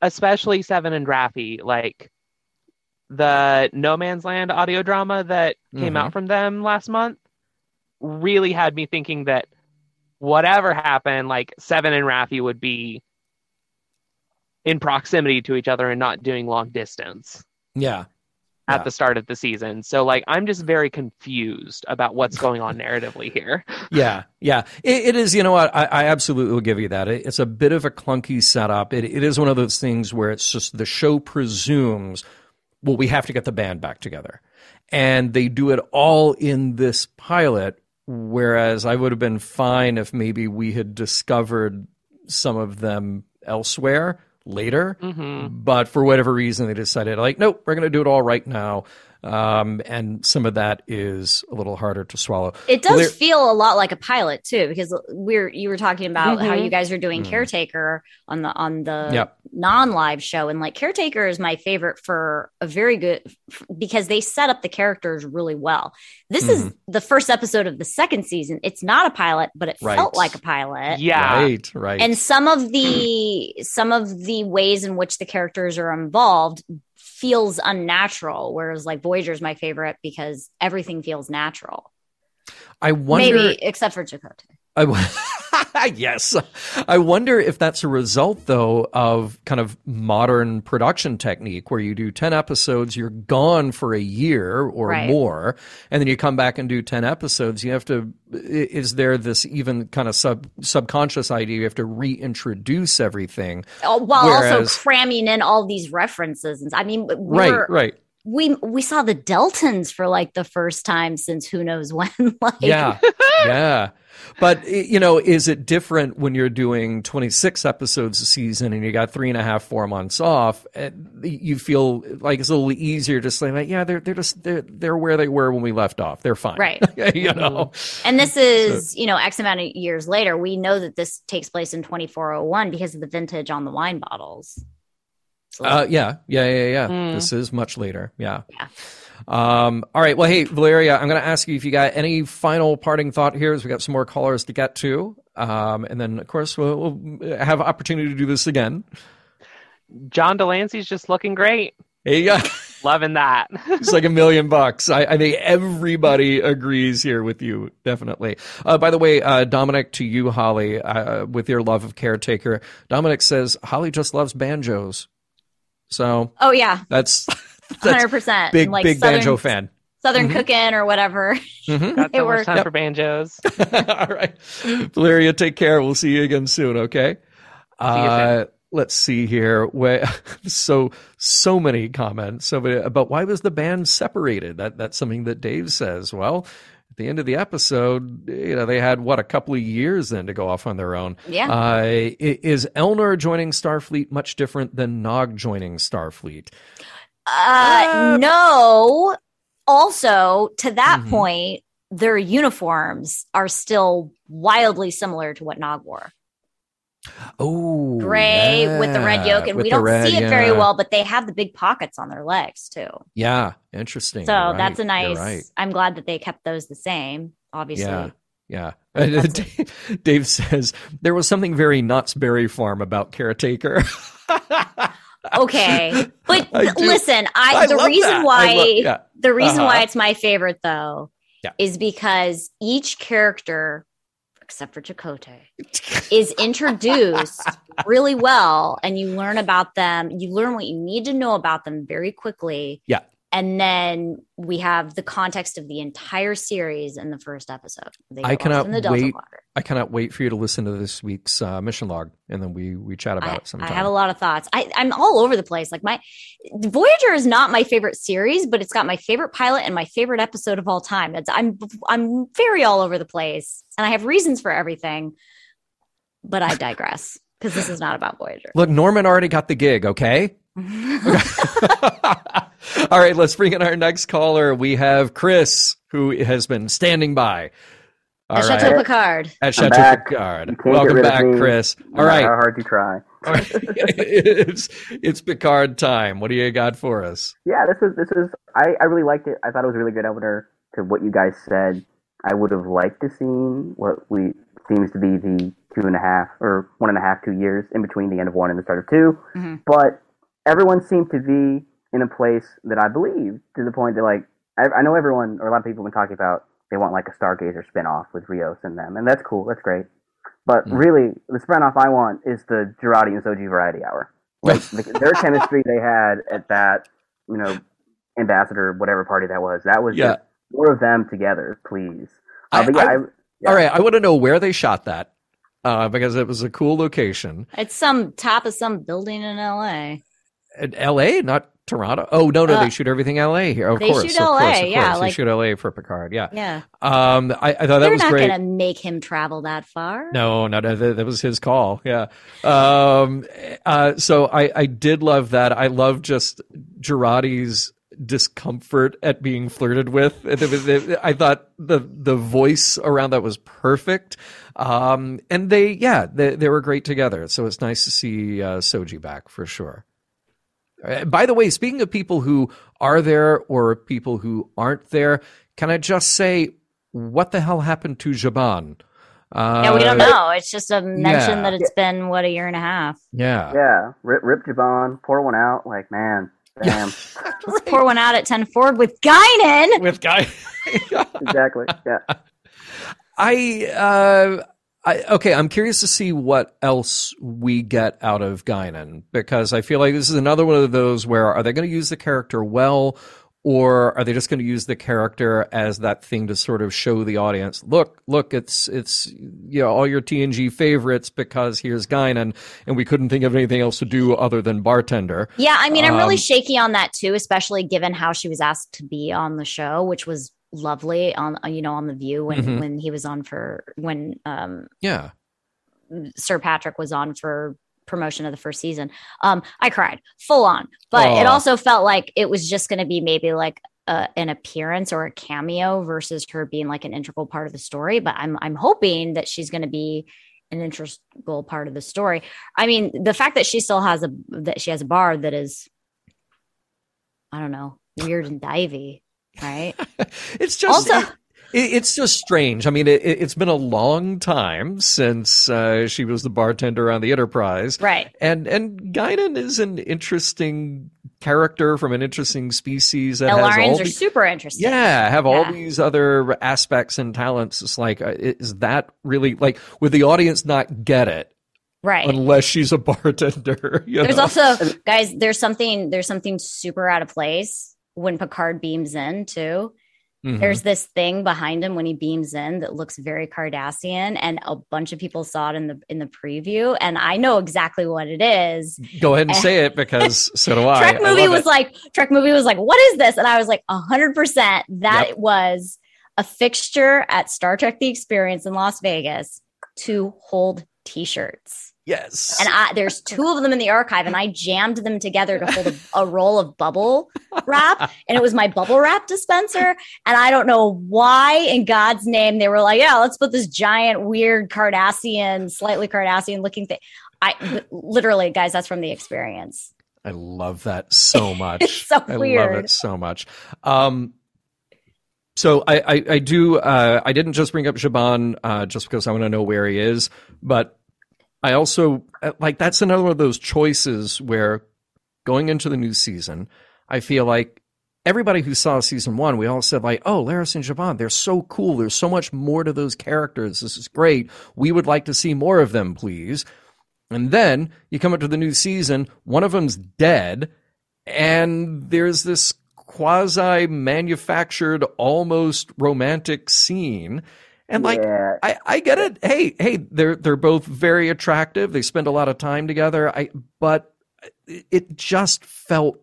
Speaker 4: especially Seven and Raffi, like the No Man's Land audio drama that came
Speaker 2: Mhm.
Speaker 4: out from them last month, really had me thinking that whatever happened, like Seven and Raffi would be in proximity to each other and not doing long distance
Speaker 2: yeah.
Speaker 4: At
Speaker 2: Yeah.
Speaker 4: the start of the season. So like I'm just very confused about what's going on narratively here.
Speaker 2: Yeah, yeah, it, it is. You know what? I, I absolutely will give you that. It, it's a bit of a clunky setup. It, it is one of those things where it's just the show presumes, well, we have to get the band back together, and they do it all in this pilot. Whereas I would have been fine if maybe we had discovered some of them elsewhere later.
Speaker 4: hmm
Speaker 2: But for whatever reason, they decided, like, nope, we're going to do it all right now. Um, and some of that is a little harder to swallow.
Speaker 3: It does
Speaker 2: there-
Speaker 3: feel a lot like a pilot too, because we're you were talking about how
Speaker 4: Mhm.
Speaker 3: you guys are doing
Speaker 2: Mhm.
Speaker 3: caretaker on the on the
Speaker 2: Yep.
Speaker 3: non-live show, and like caretaker is my favorite for a very good f- because they set up the characters really well. This is
Speaker 2: Mhm.
Speaker 3: the first episode of the second season. It's not a pilot, but it
Speaker 2: Right.
Speaker 3: felt like a pilot.
Speaker 4: Yeah.
Speaker 2: Right, right.
Speaker 3: and some of the some of the ways in which the characters are involved feels unnatural whereas like voyager is my favorite because everything feels natural
Speaker 2: I wonder.
Speaker 3: maybe except for Chakotay.
Speaker 2: I yes, I wonder if that's a result though of kind of modern production technique, where you do ten episodes, you're gone for a year or
Speaker 3: Right.
Speaker 2: more, and then you come back and do ten episodes. You have to. Is there this even kind of sub subconscious idea? You have to reintroduce everything.
Speaker 3: Oh, while
Speaker 2: Whereas-
Speaker 3: also cramming in all these references I mean we
Speaker 2: Right,
Speaker 3: were
Speaker 2: right.
Speaker 3: we we saw the Deltans for like the first time since who knows when. like,
Speaker 2: yeah, yeah. But you know, is it different when you're doing 26 episodes a season and you got three and a half, four months off? And you feel like it's a little easier to say, like, yeah, they're they're just they're they're where they were when we left off. They're fine,
Speaker 3: Right.
Speaker 2: you know,
Speaker 3: And this is, you know, X amount of years later. We know that this takes place in 2401 because of the vintage on the wine bottles. So,
Speaker 2: uh, yeah, yeah, yeah, yeah.
Speaker 4: Mm.
Speaker 2: This is much later. Yeah.
Speaker 3: Yeah.
Speaker 2: Um, all right. Well, hey, Valeria, I'm going to ask you if you got any final parting thought here as we got some more callers to get to. Um, and then, of course, we'll, we'll have opportunity to do this again.
Speaker 4: John de Lancie's just looking great.
Speaker 2: Hey, yeah.
Speaker 4: Loving that.
Speaker 2: It's like a million bucks. I, I think everybody agrees here with you, definitely. Uh, by the way, uh, Dominic, to you, Holly, uh, with your love of Caretaker, Dominic says Holly just loves banjos. So
Speaker 3: oh yeah,
Speaker 2: that's that's
Speaker 3: 100. percent
Speaker 2: big,
Speaker 3: like
Speaker 2: big
Speaker 3: Southern,
Speaker 2: banjo fan.
Speaker 3: Southern
Speaker 2: Mhm.
Speaker 3: cooking or whatever.
Speaker 2: Mhm.
Speaker 4: Got
Speaker 3: It
Speaker 4: so much time
Speaker 2: Yep.
Speaker 4: for banjos.
Speaker 2: All right. Valeria, take care. We'll see you again soon, okay?
Speaker 4: you
Speaker 2: Uh, let's see here. Where, so so many comments so many, about why was the band separated? That that's something that Dave says. Well, at the end of the episode, you know, they had what a couple of years then to go off on their own.
Speaker 3: Yeah.
Speaker 2: Uh, is Elnor joining Starfleet much different than Nog joining Starfleet?
Speaker 3: Uh,
Speaker 2: Uh,
Speaker 3: no. Also, to that
Speaker 2: Mhm.
Speaker 3: point, their uniforms are still wildly similar to what Nog wore.
Speaker 2: Oh,
Speaker 3: Gray with the red yoke, and
Speaker 2: with
Speaker 3: we don't
Speaker 2: red,
Speaker 3: see it
Speaker 2: yeah.
Speaker 3: very well, but they have the big pockets on their legs too.
Speaker 2: Yeah, interesting.
Speaker 3: So
Speaker 2: right.
Speaker 3: that's a nice.
Speaker 2: right.
Speaker 3: I'm glad that they kept those the same. Obviously,
Speaker 2: Yeah. Yeah. Dave, Dave says there was something very Knott's Berry Farm about caretaker.
Speaker 3: okay, but
Speaker 2: I
Speaker 3: listen, I,
Speaker 2: I
Speaker 3: the reason
Speaker 2: that.
Speaker 3: Why
Speaker 2: love- yeah.
Speaker 3: the reason
Speaker 2: Uh-huh.
Speaker 3: why it's my favorite though
Speaker 2: Yeah.
Speaker 3: is because each character, except for Chakotay, is introduced really well, and you learn about them. You learn what you need to know about them very quickly.
Speaker 2: Yeah.
Speaker 3: And then we have the context of the entire series in the first episode.
Speaker 2: I cannot
Speaker 3: the
Speaker 2: wait
Speaker 3: Quadrant.
Speaker 2: I cannot wait for you to listen to this week's uh, mission log, and then we we chat about
Speaker 3: I,
Speaker 2: it
Speaker 3: I have a lot of thoughts. I, I'm all over the place. Like my Voyager is not my favorite series, but it's got my favorite pilot and my favorite episode of all time. It's, I'm I'm very all over the place, and I have reasons for everything. But I digress because this is not about Voyager.
Speaker 2: Look, Norman already got the gig. Okay. All right, let's bring in our next caller. We have Chris, who has been standing by. All
Speaker 3: At
Speaker 2: right,
Speaker 3: Chateau Picard.
Speaker 2: at
Speaker 5: I'm
Speaker 2: Chateau
Speaker 5: back.
Speaker 2: Picard.
Speaker 5: You can't get
Speaker 2: Welcome back, Chris.
Speaker 5: No
Speaker 2: All
Speaker 5: matter
Speaker 2: right,
Speaker 5: How hard you try.
Speaker 2: All right. it's it's Picard time. What do you got for us?
Speaker 5: Yeah, this is this was I, I really liked it. I thought it was a really good opener to what you guys said. I would have liked to seen what we seems to be the two and a half or one and a half two years in between the end of one and the start of 2
Speaker 3: Mhm.
Speaker 5: But everyone seemed to be in a place that I believe to the point that like I, I know everyone or a lot of people have been talking about they want like a Stargazer spinoff with Rios and them, and that's cool. That's great. But
Speaker 2: Mhm.
Speaker 5: really, the spinoff I want is the Jurati and Soji Variety Hour. Like the, their chemistry they had at that, you know, ambassador whatever party that was. That was
Speaker 2: Yeah.
Speaker 5: just more of them together, please. Uh,
Speaker 2: I-
Speaker 5: but yeah,
Speaker 2: I-
Speaker 5: I, yeah.
Speaker 2: All right, I want to know where they shot that uh, because it was a cool location.
Speaker 3: It's some top of some building in L.A.
Speaker 2: In L.A., not Toronto. Oh no, no,
Speaker 3: Uh,
Speaker 2: they shoot everything L.A. here. Of
Speaker 3: they
Speaker 2: course,
Speaker 3: shoot
Speaker 2: of course, of
Speaker 3: yeah,
Speaker 2: course.
Speaker 3: like-
Speaker 2: they shoot L.A. for Picard. Yeah.
Speaker 3: Yeah,
Speaker 2: Um, I, I thought that was great.
Speaker 3: they're not going to make him travel that far.
Speaker 2: No, no, no, that, that was his call. Yeah. Um, uh, so I, I did love that. I love just Jurati's discomfort at being flirted with. It was- it- I thought the the voice around that was perfect. Um, and they, yeah, they, they were great together. So it's nice to see uh, Soji back for sure. Uh, By the way, speaking of people who are there or people who aren't there, can I just say what the hell happened to Zhaban? Uh,
Speaker 3: Yeah, we don't know. It's just a mention
Speaker 2: yeah.
Speaker 3: that it's been what a year and a half.
Speaker 2: Yeah.
Speaker 5: yeah, rip, rip Zhaban, pour one out. Like man, damn,
Speaker 3: Let's pour one out at ten forward with Guinan.
Speaker 2: With guy.
Speaker 5: exactly. Yeah,
Speaker 2: I uh I, okay, I'm curious to see what else we get out of Guinan because I feel like this is another one of those where are they going to use the character well or are they just going to use the character as that thing to sort of show the audience look look it's it's you know all your tng favorites because here's guinan and we couldn't think of anything else to do other than bartender.
Speaker 3: Yeah, I mean, I'm really
Speaker 2: Um,
Speaker 3: shaky on that too, especially given how she was asked to be on the show, which was lovely on you know on the View when
Speaker 2: Mhm.
Speaker 3: when he was on for when um
Speaker 2: yeah
Speaker 3: Sir Patrick was on for promotion of the first season. Um, I cried full on, but it also felt like it was just going to be maybe like a, an appearance or a cameo versus her being like an integral part of the story. But I'm I'm hoping that she's going to be an integral part of the story. I mean, the fact that she still has a that she has a bar that is, I don't know, weird and divey, right?
Speaker 2: it's just
Speaker 3: Also-
Speaker 2: it- it- it's just strange. I mean, it, it's been a long time since uh, she was the bartender on the Enterprise,
Speaker 3: right.
Speaker 2: and and Guinan is an interesting character from an interesting species that has all
Speaker 3: El-Aurians are
Speaker 2: the-
Speaker 3: super interesting.
Speaker 2: yeah, have all these other aspects and talents. It's like, uh, is that really like would the audience not get it
Speaker 3: Right.
Speaker 2: unless she's a bartender? you
Speaker 3: There's
Speaker 2: know?
Speaker 3: also guys, there's something there's something super out of place when Picard beams in too.
Speaker 2: Mhm.
Speaker 3: There's this thing behind him when he beams in that looks very Cardassian, and a bunch of people saw it in the in the preview, and I know exactly what it is.
Speaker 2: go ahead and say it because so do I.
Speaker 3: Trek movie
Speaker 2: love
Speaker 3: was
Speaker 2: it.
Speaker 3: like Trek movie was like, what is this? And I was like, hundred percent. That
Speaker 2: Yep.
Speaker 3: was a fixture at Star Trek: The Experience in Las Vegas to hold T-shirts.
Speaker 2: yes,
Speaker 3: And I, there's two of them in the archive, and I jammed them together to hold a, a roll of bubble wrap, and it was my bubble wrap dispenser. And I don't know why, in God's name, they were like, "Yeah, let's put this giant, weird Cardassian, slightly Cardassian looking thing." I literally, guys, that's from the experience.
Speaker 2: I love that so much.
Speaker 3: It's so
Speaker 2: I love
Speaker 3: weird.
Speaker 2: it so much. Um, so I, I, I do. Uh, I didn't just bring up Zhaban uh, just because I want to know where he is, but I also uh, like that's another one of those choices where going into the new season, I feel like everybody who saw season one, we all said like, "Oh, Laris and Zhaban, they're so cool. There's so much more to those characters. This is great. We would like to see more of them, please." And then you come up to the new season, one of them's dead, and there's this quasi manufactured, almost romantic scene. And like,
Speaker 5: yeah,
Speaker 2: I, I get it. Hey, hey, they're they're both very attractive. They spend a lot of time together. I but it- just felt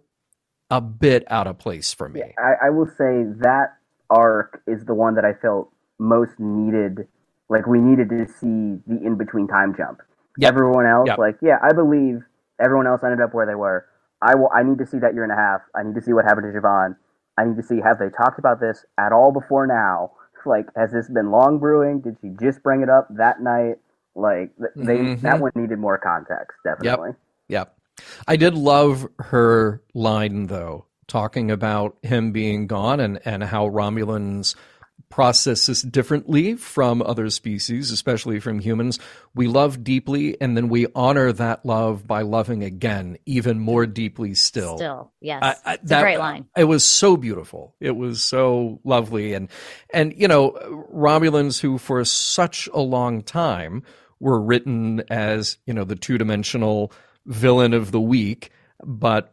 Speaker 2: a bit out of place for me.
Speaker 5: I, I will say that arc is the one that I felt most needed. Like we needed to see the in between time jump.
Speaker 2: Yep.
Speaker 5: Everyone else,
Speaker 2: Yep.
Speaker 5: like yeah, I believe everyone else ended up where they were. I will. I need to see that year and a half. I need to see what happened to Zhaban. I need to see have they talked about this at all before now. Like, has this been long brewing? Did she just bring it up that night? Like, th- they
Speaker 2: Mhm.
Speaker 5: that one needed more context, definitely.
Speaker 2: Yep. I did love her line though, talking about him being gone and, and how Romulans process this differently from other species, especially from humans. We love deeply and then we honor that love by loving again, even more deeply still.
Speaker 3: Still, yes,
Speaker 2: I- I-
Speaker 3: it's
Speaker 2: that-
Speaker 3: a great line.
Speaker 2: It was so beautiful. It was so lovely, and and you know Romulans who for such a long time were written as you know the two dimensional villain of the week, but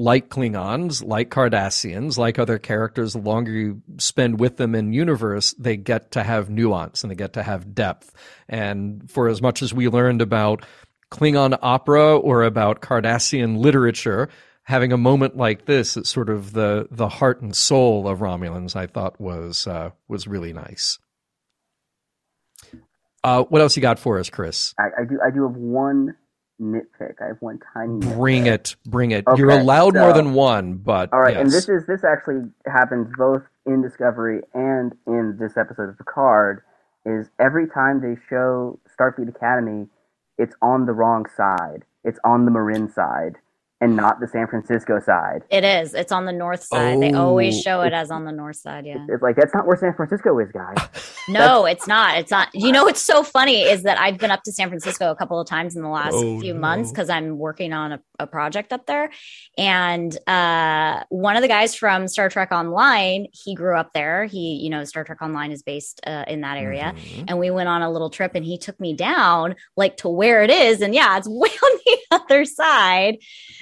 Speaker 2: like Klingons, like Cardassians, like other characters, the longer you spend with them in universe, they get to have nuance and they get to have depth. And for as much as we learned about Klingon opera or about Cardassian literature, having a moment like this at sort of the the heart and soul of Romulans, I thought was uh, was really nice. Uh, what else you got for us, Chris?
Speaker 5: I, I do. I do have one nitpick. I have one tiny.
Speaker 2: Bring
Speaker 5: nitpick.
Speaker 2: it, bring it.
Speaker 5: Okay,
Speaker 2: You're allowed more than one, but
Speaker 5: All right, and this is this actually happens both in Discovery and in this episode of Picard. Is every time they show Starfleet Academy, it's on the wrong side. It's on the Marin side, and not the San Francisco side.
Speaker 3: It is. It's on the north side. They always
Speaker 2: Oh.
Speaker 3: show it as on the north side. Yeah.
Speaker 5: It's like that's not where San Francisco is, guys.
Speaker 3: No, it's not. It's not. You know, what's so funny is that I've been up to San Francisco a couple of times in the last
Speaker 2: Oh,
Speaker 3: few
Speaker 2: no.
Speaker 3: months because I'm working on a, a project up there. And uh, one of the guys from Star Trek Online, he grew up there. He, you know, Star Trek Online is based uh, in that area.
Speaker 2: Mhm.
Speaker 3: And we went on a little trip and he took me down like to where it is. And yeah, it's way on the other side.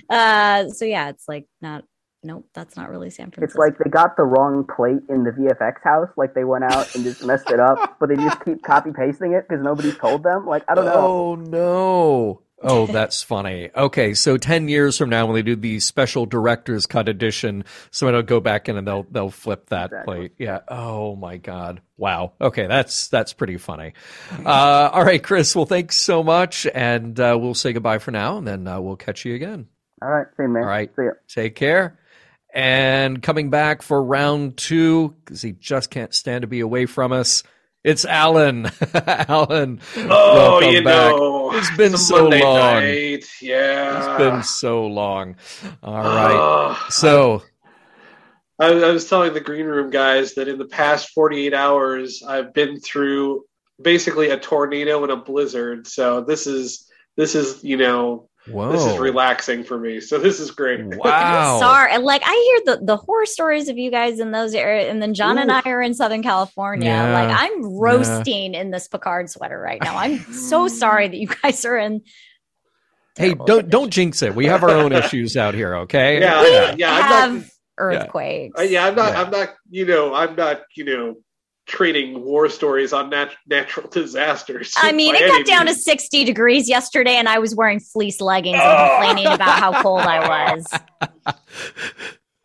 Speaker 3: Uh, so yeah, it's like not nope, that's not really San Francisco.
Speaker 5: It's like they got the wrong plate in the VFX house. Like they went out and just messed it up, but they just keep copy pasting it because nobody's told them. Like I don't know.
Speaker 2: Oh no. Oh, that's funny. Okay, so ten years from now, when they do the special director's cut edition, someone will go back in and they'll they'll flip that
Speaker 5: Exactly.
Speaker 2: plate. Yeah. Oh my God. Wow. Okay, that's that's pretty funny. Uh, all right, Chris. Well, thanks so much, and uh, we'll say goodbye for now, and then uh, we'll catch you again.
Speaker 5: All right, same man.
Speaker 2: All right.
Speaker 5: See you.
Speaker 2: Take care. And coming back for round two, because he just can't stand to be away from us, it's Alan. Alan,
Speaker 6: Oh,
Speaker 2: welcome
Speaker 6: you
Speaker 2: back.
Speaker 6: know,
Speaker 2: It's been
Speaker 6: a
Speaker 2: so
Speaker 6: Monday
Speaker 2: long.
Speaker 6: night. Yeah.
Speaker 2: It's been so long. All ah. right.
Speaker 6: Oh,
Speaker 2: So,
Speaker 6: I, I was telling the green room guys that in the past 48 hours, I've been through basically a tornado and a blizzard. So this is this is you know
Speaker 2: whoa.
Speaker 6: this is relaxing for me. So this is great.
Speaker 2: Wow.
Speaker 3: Sorry, and, like I hear the the horror stories of you guys in those areas, and then John and I are in Southern California.
Speaker 2: Yeah.
Speaker 3: Like I'm roasting in this Picard sweater right now. I'm so sorry that you guys are in.
Speaker 2: Hey, don't don't jinx it. We have our own issues out here, okay?
Speaker 6: Yeah,
Speaker 3: We
Speaker 6: yeah, yeah. I'm
Speaker 3: have
Speaker 6: not,
Speaker 3: earthquakes.
Speaker 6: uh, yeah, I'm not.
Speaker 2: Yeah.
Speaker 6: I'm not. You know, I'm not. You know, trading war stories on nat- natural disasters.
Speaker 3: I mean, it
Speaker 6: any
Speaker 3: got down to 60 degrees yesterday, and I was wearing fleece leggings
Speaker 6: Oh.
Speaker 3: and ah! complaining about how cold I was.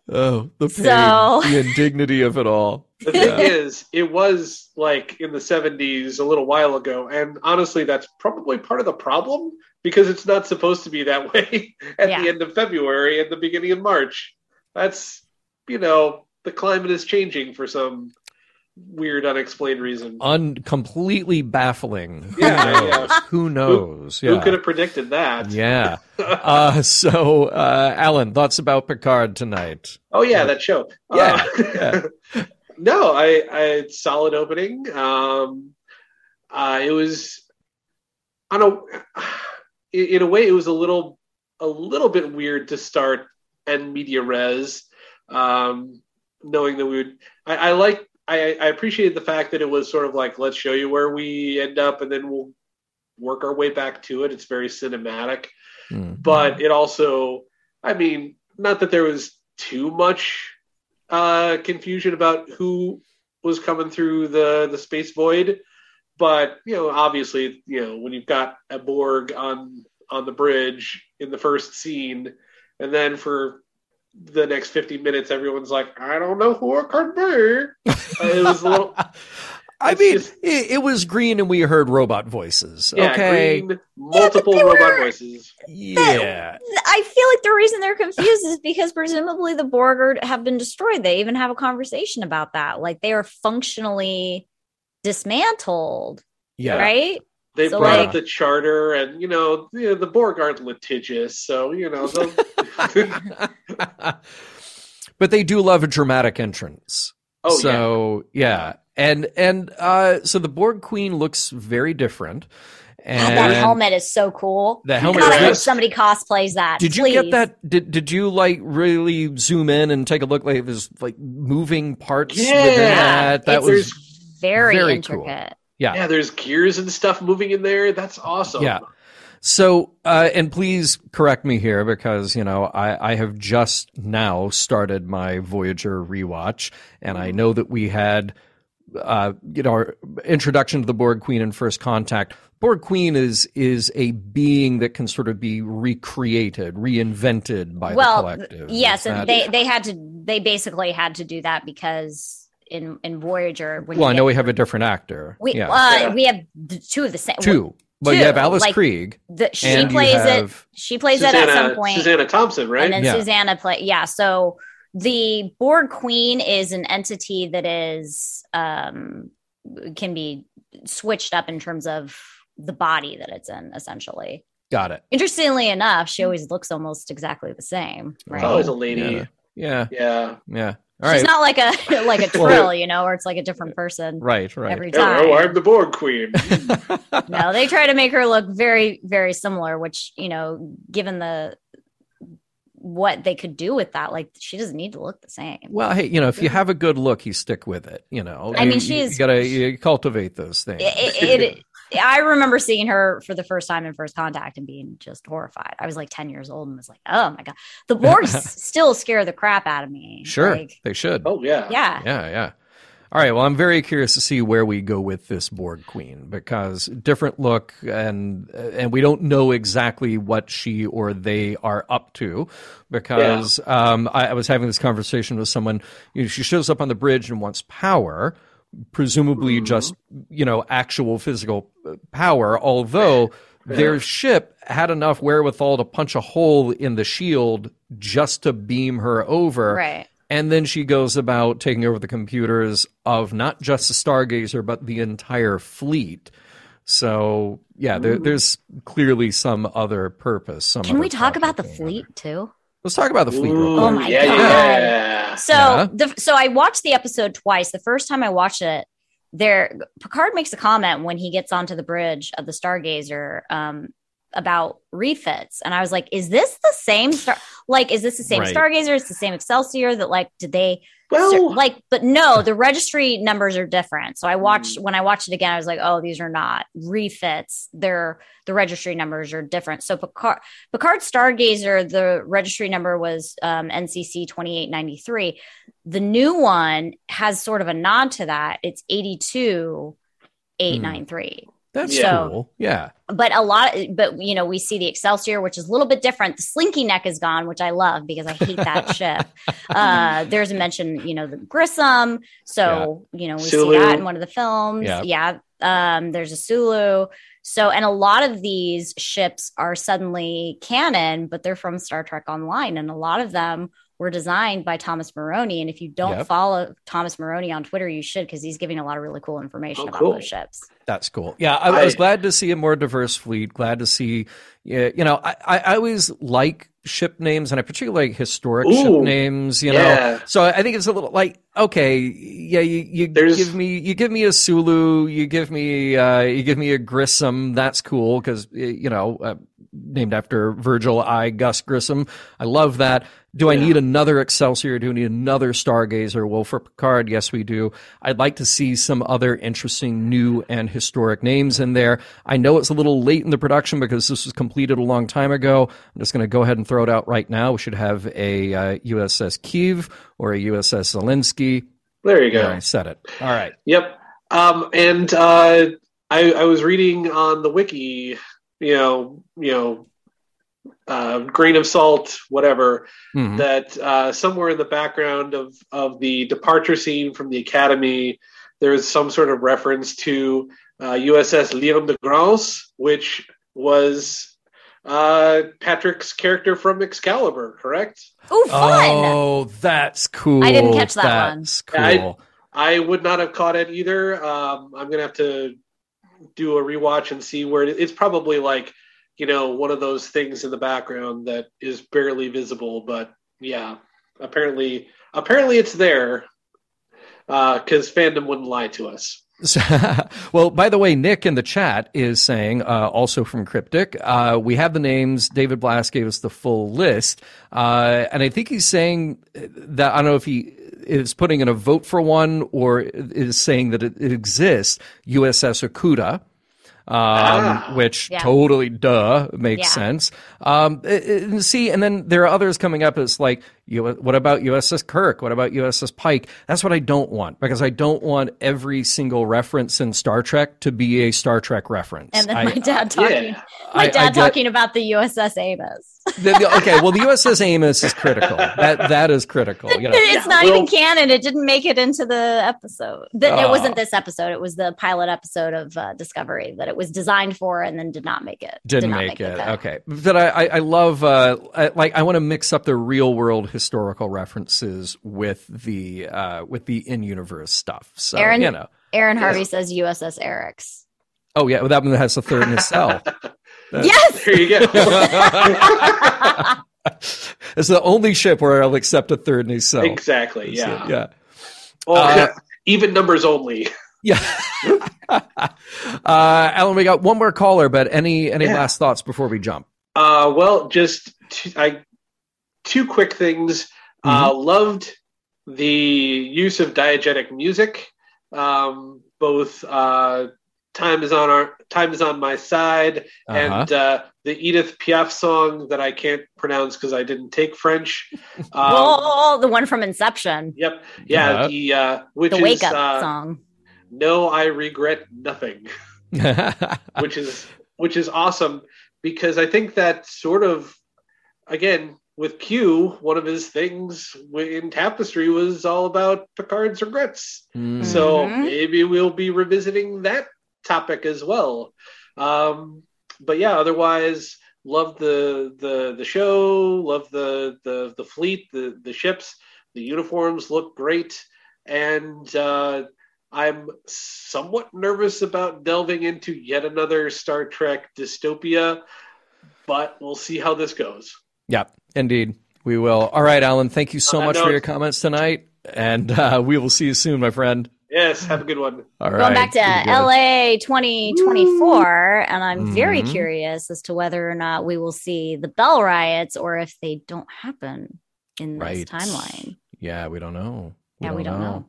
Speaker 2: Oh, the pain,
Speaker 3: So-
Speaker 2: the indignity of it all.
Speaker 6: The thing is, it was like in the 70s a little while ago. And honestly, that's probably part of the problem because it's not supposed to be that way at
Speaker 3: Yeah.
Speaker 6: the end of February and the beginning of March. That's, you know, the climate is changing for some weird, unexplained reason.
Speaker 2: Un completely baffling. Who
Speaker 6: Yeah,
Speaker 2: knows?
Speaker 6: yeah.
Speaker 2: Who knows?
Speaker 6: Who
Speaker 2: yeah.
Speaker 6: could have predicted that?
Speaker 2: Yeah. Uh, so, uh, Alan, thoughts about Picard tonight?
Speaker 6: Oh, yeah, that show.
Speaker 2: Yeah,
Speaker 6: Uh, no, I, I solid opening. Um, uh, it was, I don't. In, in a way, it was a little, a little bit weird to start and media res, um, knowing that we would. I, I like. I, I appreciated the fact that it was sort of like let's show you where we end up, and then we'll work our way back to it. It's very cinematic
Speaker 2: Hmm.
Speaker 6: but it also i mean not that there was too much uh confusion about who was coming through the the space void but you know obviously you know when you've got a borg on on the bridge in the first scene and then for the next 50 minutes everyone's like i don't know who it could be it was a little
Speaker 2: I mean,
Speaker 6: just-
Speaker 2: it, it was green and we heard robot voices.
Speaker 6: yeah
Speaker 2: okay.
Speaker 6: green multiple
Speaker 3: they
Speaker 6: robot
Speaker 3: were-
Speaker 6: voices
Speaker 2: Yeah.
Speaker 3: I feel like the reason they're confused is because presumably the Borg have been destroyed. They even have a conversation about that. Like they are functionally dismantled,
Speaker 2: Yeah.
Speaker 3: right?
Speaker 6: They
Speaker 3: So,
Speaker 6: brought
Speaker 2: like-
Speaker 6: up the charter, and you know, you know, the Borg aren't litigious, so you know, they'll-
Speaker 2: but they do love a dramatic entrance.
Speaker 6: Oh,
Speaker 2: so yeah. And and uh so the Borg Queen looks very different.
Speaker 3: God,
Speaker 2: And
Speaker 3: that helmet is so cool.
Speaker 2: The helmet
Speaker 3: God, I
Speaker 6: is-
Speaker 3: hope somebody cosplays that.
Speaker 2: Did you
Speaker 3: please.
Speaker 2: get that? Did did you like really zoom in and take a look? Like there's like moving parts within
Speaker 6: Yeah.
Speaker 2: that. That was
Speaker 3: Very,
Speaker 2: very cool.
Speaker 3: Intricate.
Speaker 2: yeah.
Speaker 6: yeah, there's gears and stuff moving in there. That's awesome.
Speaker 2: Yeah. So, uh, and please correct me here because, you know, I, I have just now started my Voyager rewatch, and I know that we had, uh, you know, our introduction to the Borg Queen and First Contact. Borg Queen is is a being that can sort of be recreated, reinvented by
Speaker 3: well,
Speaker 2: the collective.
Speaker 3: yes, and they they had to they basically had to do that because in in Voyager when
Speaker 2: well, I know
Speaker 3: get-
Speaker 2: we have a different actor.
Speaker 3: we
Speaker 2: yeah,
Speaker 3: uh,
Speaker 6: Yeah.
Speaker 3: we have two of the same
Speaker 2: two. Well, you have Alice
Speaker 3: like,
Speaker 2: Krige,
Speaker 3: The, she
Speaker 2: and you
Speaker 3: plays it. She plays it at some point,
Speaker 6: Susanna Thompson, right?
Speaker 3: and then
Speaker 2: Yeah.
Speaker 3: Susanna play. Yeah, so the Borg Queen is an entity that is um can be switched up in terms of the body that it's in, essentially.
Speaker 2: Got it.
Speaker 3: Interestingly enough, she always looks almost exactly the same. Right?
Speaker 6: It's always a lady.
Speaker 2: Yeah. Yeah.
Speaker 6: Yeah.
Speaker 2: Yeah. All
Speaker 3: She's not like a like a
Speaker 2: Well-
Speaker 3: trill, you know, or it's like a different uh, person
Speaker 2: right. Right.
Speaker 3: every oh, oh, time.
Speaker 6: Hello, I'm the Borg Queen.
Speaker 3: no, they try to make her look very, very similar, which, you know, given the what they could do with that, like she doesn't need to look the same.
Speaker 2: Well, hey, you know, if you have a good look, you stick with it. You know,
Speaker 3: I
Speaker 2: You-
Speaker 3: mean,
Speaker 2: you-
Speaker 3: she's-
Speaker 2: you gotta you cultivate those things.
Speaker 3: It, it, it, I remember seeing her for the first time in First Contact and being just horrified. I was like 10 years old and was like, oh my God. The Borg still scare the crap out of me.
Speaker 2: Sure,
Speaker 3: Like,
Speaker 2: they should.
Speaker 6: Oh yeah.
Speaker 3: yeah.
Speaker 2: Yeah, yeah. All right. Well, I'm very curious to see where we go with this Borg Queen because different look and and we don't know exactly what she or they are up to because um, I, I was having this conversation with someone. You know, she shows up on the bridge and wants power, presumably mm-hmm. just you know actual physical power. Although their ship had enough wherewithal to punch a hole in the shield just to beam her over.
Speaker 3: Right.
Speaker 2: And then she goes about taking over the computers of not just the Stargazer, but the entire fleet. So, yeah, there, mm. there's clearly some other purpose. Some
Speaker 3: Can
Speaker 2: other
Speaker 3: we talk about the
Speaker 2: project going
Speaker 3: fleet too?
Speaker 2: Let's talk about the fleet. real
Speaker 6: Ooh,
Speaker 2: quick.
Speaker 3: Oh my
Speaker 6: yeah,
Speaker 3: God.
Speaker 6: Yeah.
Speaker 3: So
Speaker 2: Yeah.
Speaker 3: the so I watched the episode twice. The first time I watched it, there Picard makes a comment when he gets onto the bridge of the Stargazer um, about refits, and I was like, "Is this the same star? Like, is this the same
Speaker 2: Right.
Speaker 3: Stargazer? It's the same Excelsior? That like, did they
Speaker 6: Well,
Speaker 3: like? But no, the registry numbers are different. So I
Speaker 6: Mm.
Speaker 3: watched when I watched it again, I was like, "Oh, these are not refits. They're the registry numbers are different." So Picard Picard Stargazer, the registry number was um, NCC 2893. The new one has sort of a nod to that. It's 82893.
Speaker 2: That's
Speaker 3: Yeah.
Speaker 2: cool. Yeah.
Speaker 3: But a lot, but you know, we see the Excelsior, which is a little bit different. The Slinky neck is gone, which I love because I hate that ship. Uh, there's a mention, you know, the Grissom. So, you know, we
Speaker 6: Sulu.
Speaker 3: see that in one of the films.
Speaker 2: Yeah.
Speaker 3: Yeah. Um, there's a Sulu. So, and a lot of these ships are suddenly canon, but they're from Star Trek Online. And a lot of them were designed by Thomas Marrone. And if you don't
Speaker 2: Yep.
Speaker 3: follow Thomas Marrone on Twitter, you should, because he's giving a lot of really cool information
Speaker 6: Oh,
Speaker 3: about
Speaker 6: cool.
Speaker 3: those ships.
Speaker 2: That's cool. Yeah, I, I was glad to see a more diverse fleet. Glad to see, you know, I, I I always like ship names, and I particularly like historic ship names. You know,
Speaker 6: yeah.
Speaker 2: so I think it's a little like okay, yeah, you, you
Speaker 6: There's-
Speaker 2: give me you give me a Sulu, you give me uh, you give me a Grissom. That's cool because you know, uh, named after Virgil I. Gus Grissom. I love that. Do I
Speaker 6: Yeah.
Speaker 2: need another Excelsior? Do I need another Stargazer? Well, for Picard, yes, we do. I'd like to see some other interesting new and historic names in there. I know it's a little late in the production because this was completed a long time ago. I'm just going to go ahead and throw it out right now. We should have a uh, USS Kiev or a USS Zelensky.
Speaker 6: there you go.
Speaker 2: There, I said it. All right.
Speaker 6: Yep. Um, and uh, I, I was reading on the wiki, you know, you know, uh, grain of salt, whatever,
Speaker 2: Mhm.
Speaker 6: that uh, somewhere in the background of, of the departure scene from the academy, there's some sort of reference to uh, USS Leondegrance, which was uh, Patrick's character from Excalibur, correct?
Speaker 3: Oh, fun.
Speaker 2: Oh, that's cool.
Speaker 3: I didn't catch that one.
Speaker 2: That's
Speaker 6: I-
Speaker 2: cool.
Speaker 6: I would not have caught it either. Um, I'm gonna have to do a rewatch and see where it, it's probably like you know one of those things in the background that is barely visible, but yeah, apparently apparently it's there because fandom wouldn't lie to us.
Speaker 2: well, by the way, Nick in the chat is saying, uh, also from Cryptic, uh, we have the names. David Blass gave us the full list. Uh, and I think he's saying that, I don't know if he is putting in a vote for one or is saying that it, it exists, USS Okuda. Um,
Speaker 6: Ah.
Speaker 2: which
Speaker 3: Yeah.
Speaker 2: totally duh makes
Speaker 3: Yeah.
Speaker 2: sense. Um, it- it- see, and then there are others coming up. It's like, you, what about USS Kirk? What about USS Pike? That's what I don't want because I don't want every single reference in Star Trek to be a Star Trek reference.
Speaker 3: And then
Speaker 2: I-
Speaker 3: my dad talking,
Speaker 6: yeah.
Speaker 3: my
Speaker 2: I-
Speaker 3: dad
Speaker 2: I get-
Speaker 3: talking about the USS Amos.
Speaker 2: the- the- okay, well, the USS Amos is critical. That that is critical. You know,
Speaker 3: it's not
Speaker 6: well-
Speaker 3: even canon. It didn't make it into the episode. The,
Speaker 2: Oh.
Speaker 3: It wasn't this episode. It was the pilot episode of uh, Discovery that it was designed for, and then did not make it.
Speaker 2: didn't
Speaker 3: Did not
Speaker 2: make
Speaker 3: the
Speaker 2: it.
Speaker 3: cut.
Speaker 2: Okay, but I I, I love uh I, like I want to mix up the real world historical references with the uh with the in universe stuff. So
Speaker 3: Aaron-
Speaker 2: you know.
Speaker 3: Aaron Harvey
Speaker 6: Yes.
Speaker 3: says USS Eric's.
Speaker 2: Oh yeah, well, that one has a third in a cell. That-
Speaker 3: Yes.
Speaker 6: There you go.
Speaker 2: it's the only ship where I'll accept a third in a cell.
Speaker 6: exactly. Yeah.
Speaker 2: yeah,
Speaker 6: Well,
Speaker 2: Uh,
Speaker 6: even numbers only.
Speaker 2: yeah. uh, Alan, we got one more caller, but any any
Speaker 6: Yeah.
Speaker 2: last thoughts before we jump?
Speaker 6: Uh, well, just two, I, two quick things. Uh, loved the use of diegetic music, um, both uh, time is on our time is on my side,
Speaker 2: Uh-huh.
Speaker 6: and uh, the Edith Piaf song that I can't pronounce because I didn't take French. Um,
Speaker 3: oh, the one from Inception,
Speaker 6: Yep. Yeah. The uh, which
Speaker 3: the
Speaker 6: is
Speaker 3: wake up
Speaker 6: uh,
Speaker 3: song.
Speaker 6: No, I regret nothing, which is which is awesome because I think that sort of again with Q, one of his things in Tapestry was all about Picard's regrets.
Speaker 2: Mm.
Speaker 6: So
Speaker 3: Mhm.
Speaker 6: maybe we'll be revisiting that topic as well. Um, but yeah, otherwise, love the the the show, love the the the fleet, the the ships, the uniforms look great, and uh, I'm somewhat nervous about delving into yet another Star Trek dystopia. But we'll see how this goes.
Speaker 2: Yeah, indeed. We will. All right, Alan, thank you so
Speaker 6: On that
Speaker 2: much for your comments tonight. And uh, we will see you soon, my friend.
Speaker 6: Yes, have a good one.
Speaker 2: All right.
Speaker 3: Going back to
Speaker 2: Good, good.
Speaker 3: LA 2024, and I'm very
Speaker 2: Mhm.
Speaker 3: curious as to whether or not we will see the Bell riots or if they don't happen in this
Speaker 2: Right.
Speaker 3: timeline.
Speaker 2: Yeah, we don't know.
Speaker 3: Yeah, we don't know.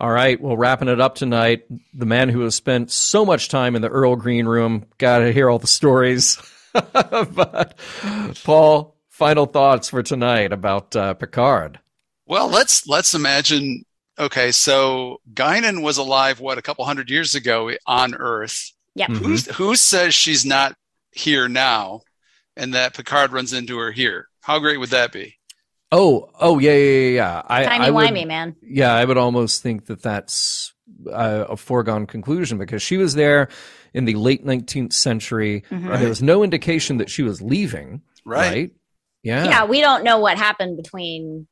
Speaker 2: All right, well, wrapping it up tonight. The man who has spent so much time in the Earl Green room. Got to hear all the stories. but Paul, final thoughts for tonight about uh, Picard.
Speaker 7: Well, let's let's imagine. Okay, so Guinan was alive what a couple hundred years ago on Earth.
Speaker 3: Yep.
Speaker 2: Mhm.
Speaker 7: Who's, who says she's not here now, and that Picard runs into her here? How great would that be?
Speaker 2: Oh, oh, yeah, yeah, yeah. yeah. I,
Speaker 3: Timey
Speaker 2: I would,
Speaker 3: wimey, man.
Speaker 2: Yeah, I would almost think that that's uh, a foregone conclusion because she was there in the late 19th century.
Speaker 3: Mhm.
Speaker 2: And there was no indication that she was leaving. Right. Yeah.
Speaker 3: Yeah. we don't know what happened between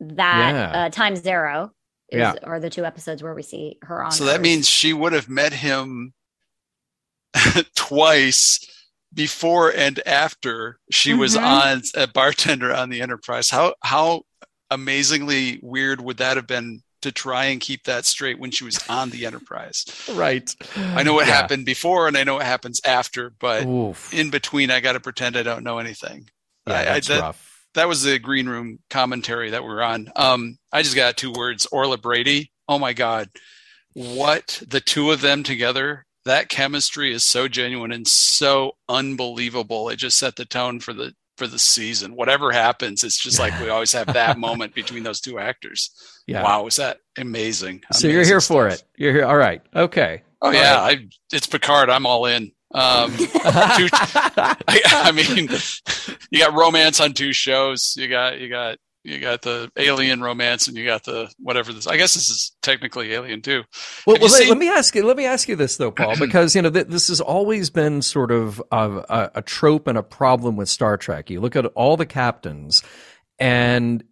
Speaker 3: that
Speaker 2: Yeah.
Speaker 3: uh, time zero. Is,
Speaker 2: Yeah.
Speaker 3: Or the two episodes where we see her on.
Speaker 7: So that means she would have met him twice before and after she was
Speaker 3: Mhm.
Speaker 7: on a bartender on the Enterprise. How how amazingly weird would that have been to try and keep that straight when she was on the Enterprise?
Speaker 2: Right.
Speaker 7: I know what
Speaker 2: Yeah.
Speaker 7: happened before and I know what happens after, but
Speaker 2: Oof.
Speaker 7: in between I got to pretend I don't know anything.
Speaker 2: Yeah,
Speaker 7: I- I- that-
Speaker 2: rough.
Speaker 7: that was the green room commentary that we're on. Um, I just got two words: Orla Brady. Oh my God, what the two of them together? That chemistry is so genuine and so unbelievable. It just set the tone for the for the season. Whatever happens, it's just like we always have that moment between those two actors.
Speaker 2: Yeah.
Speaker 7: Wow, is that amazing?
Speaker 2: So you're
Speaker 7: Amazing
Speaker 2: here for it. You're here. All right. Okay.
Speaker 7: Oh yeah, I, it's Picard. I'm all in. Um, two, I, I mean, you got romance on two shows. You got you got you got the alien romance, and you got the whatever this. I guess this is technically alien too.
Speaker 2: Well, well, let,
Speaker 7: seen-
Speaker 2: let me ask you. Let me ask you this though, Paul, because you know th- this has always been sort of a, a, a trope and a problem with Star Trek. You look at all the captains, and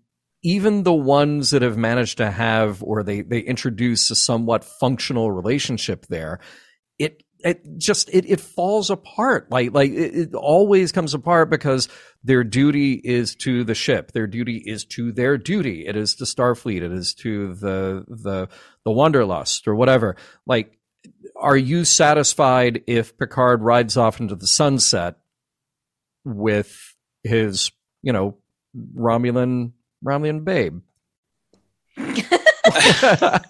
Speaker 2: even the ones that have managed to have or they they introduce a somewhat functional relationship there, it just it, it falls apart. Like like it, it always comes apart because their duty is to the ship. Their duty is to their duty. It is to starfleet. It is to the the the wanderlust or whatever. Like are you satisfied if picard rides off into the sunset with his you know romulan romulan babe?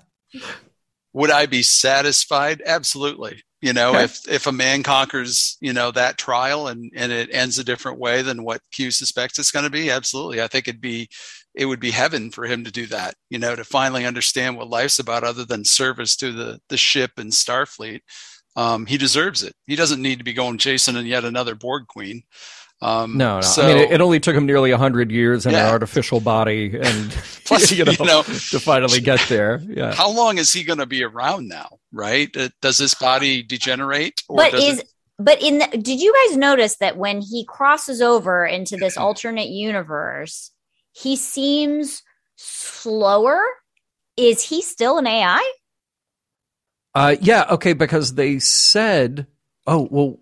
Speaker 7: Would I be satisfied? Absolutely. You know,
Speaker 2: Okay.
Speaker 7: if if a man conquers, you know, that trial and and it ends a different way than what Q suspects it's going to be, absolutely. I think it'd be it would be heaven for him to do that. You know, to finally understand what life's about, other than service to the the ship and Starfleet. Um, he deserves it. He doesn't need to be going chasing and yet another Borg queen. Um,
Speaker 2: no no
Speaker 7: so-
Speaker 2: i mean it, it only took him nearly 100 years in an artificial body and
Speaker 7: Plus,
Speaker 2: you know,
Speaker 7: you know,
Speaker 2: to finally get there yeah
Speaker 7: how long is he going to be around now? Right? Uh, Does this body degenerate? Or
Speaker 3: but is
Speaker 7: it-
Speaker 3: but in the, did you guys notice that when he crosses over into this alternate universe he seems slower is he still an ai
Speaker 2: Uh, yeah, okay, because they said, oh, well,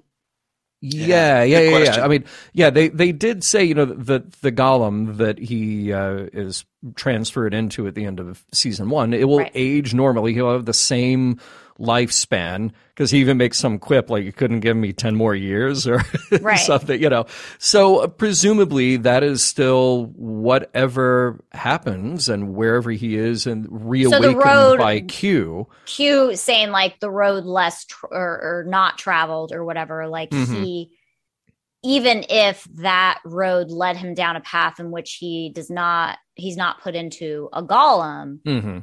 Speaker 2: yeah, yeah,
Speaker 7: good
Speaker 2: yeah, yeah. I mean, yeah, they they did say, you know, that the golem that he uh, is transferred into at the end of season one, it will
Speaker 3: Right.
Speaker 2: age normally. He'll have the same lifespan because he even makes some quip like you couldn't give me 10 more years or
Speaker 3: Right.
Speaker 2: something, you know. So uh, presumably that is still whatever happens and wherever he is and reawakened
Speaker 3: road-
Speaker 2: by Q.
Speaker 3: Q saying like the road less tr- or, or not traveled or whatever. Like
Speaker 2: Mhm.
Speaker 3: he, even if that road led him down a path in which he does not, he's not put into a golem.
Speaker 2: hmm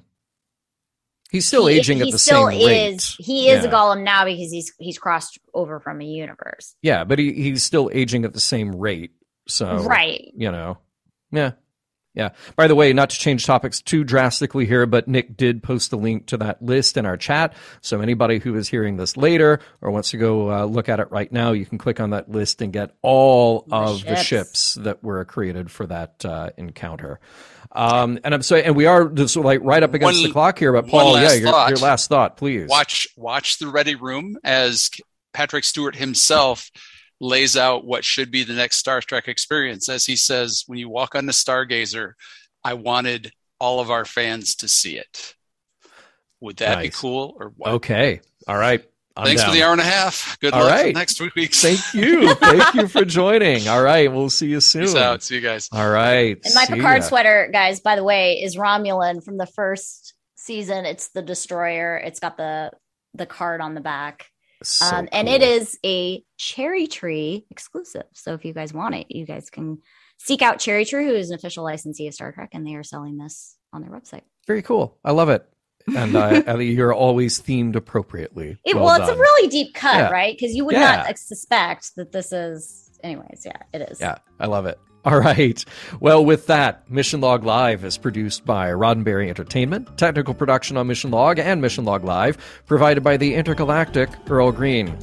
Speaker 2: He's still
Speaker 3: he,
Speaker 2: aging
Speaker 3: he
Speaker 2: at the
Speaker 3: still
Speaker 2: same
Speaker 3: is,
Speaker 2: rate.
Speaker 3: He is a golem now because he's he's crossed over from a universe.
Speaker 2: Yeah, but he, he's still aging at the same rate. So
Speaker 3: Right.
Speaker 2: you know, yeah, yeah. By the way, not to change topics too drastically here, but Nick did post the link to that list in our chat. So anybody who is hearing this later or wants to go uh, look at it right now, you can click on that list and get all
Speaker 3: The
Speaker 2: of the
Speaker 3: ships.
Speaker 2: ships that were created for that uh, encounter. Um, and I'm sorry, and we are just like right up against
Speaker 7: One-
Speaker 2: the clock here. But Paul, yeah, your, your last thought, please.
Speaker 7: Watch watch the ready room as Patrick Stewart himself lays out what should be the next Star Trek experience. As he says, when you walk on the Stargazer, I wanted all of our fans to see it. Would that be cool or what?
Speaker 2: Okay, all right. I'm
Speaker 7: Thanks
Speaker 2: down.
Speaker 7: for the hour and a half. Good
Speaker 2: All
Speaker 7: luck
Speaker 2: right.
Speaker 7: for next week.
Speaker 2: Thank you. Thank you for joining. All right. We'll see you soon.
Speaker 7: Peace out. See you guys.
Speaker 2: All right.
Speaker 3: And my
Speaker 2: see
Speaker 3: Picard
Speaker 2: ya.
Speaker 3: sweater, guys, by the way, is Romulan from the first season. It's the destroyer. It's got the the card on the back.
Speaker 2: So
Speaker 3: um, and
Speaker 2: cool.
Speaker 3: it is a cherry tree exclusive. So if you guys want it, you guys can seek out Cherry Tree, who is an official licensee of Star Trek, and they are selling this on their website.
Speaker 2: very cool. I love it. And uh, you're always themed appropriately.
Speaker 3: It, well, it's a really deep cut,
Speaker 2: Yeah.
Speaker 3: right? Because you would
Speaker 2: Yeah.
Speaker 3: not suspect that this is. Anyways, yeah, it is.
Speaker 2: Yeah, I love it. All right. Well, with that, Mission Log Live is produced by Roddenberry Entertainment. Technical production on Mission Log and Mission Log Live provided by the intergalactic Earl Green.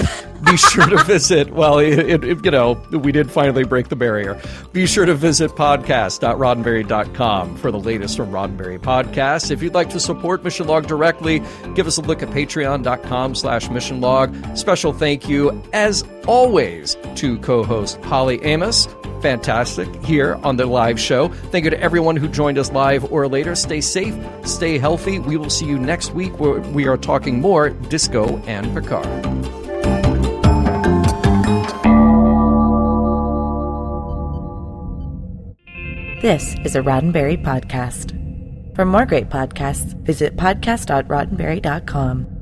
Speaker 2: Be sure to visit. Well, it, it, you know, we did finally break the barrier. Be sure to visit podcast.roddenberry.com for the latest from Roddenberry Podcasts. If you'd like to support Mission Log directly, give us a look at patreon.com slash mission log. Special thank you, as always, to co-host Holly Amos. Fantastic here on the live show. Thank you to everyone who joined us live or later. Stay safe, stay healthy. We will see you next week where we are talking more disco and Picard.
Speaker 8: This is a Roddenberry podcast. For more great podcasts, visit podcast.roddenberry.com.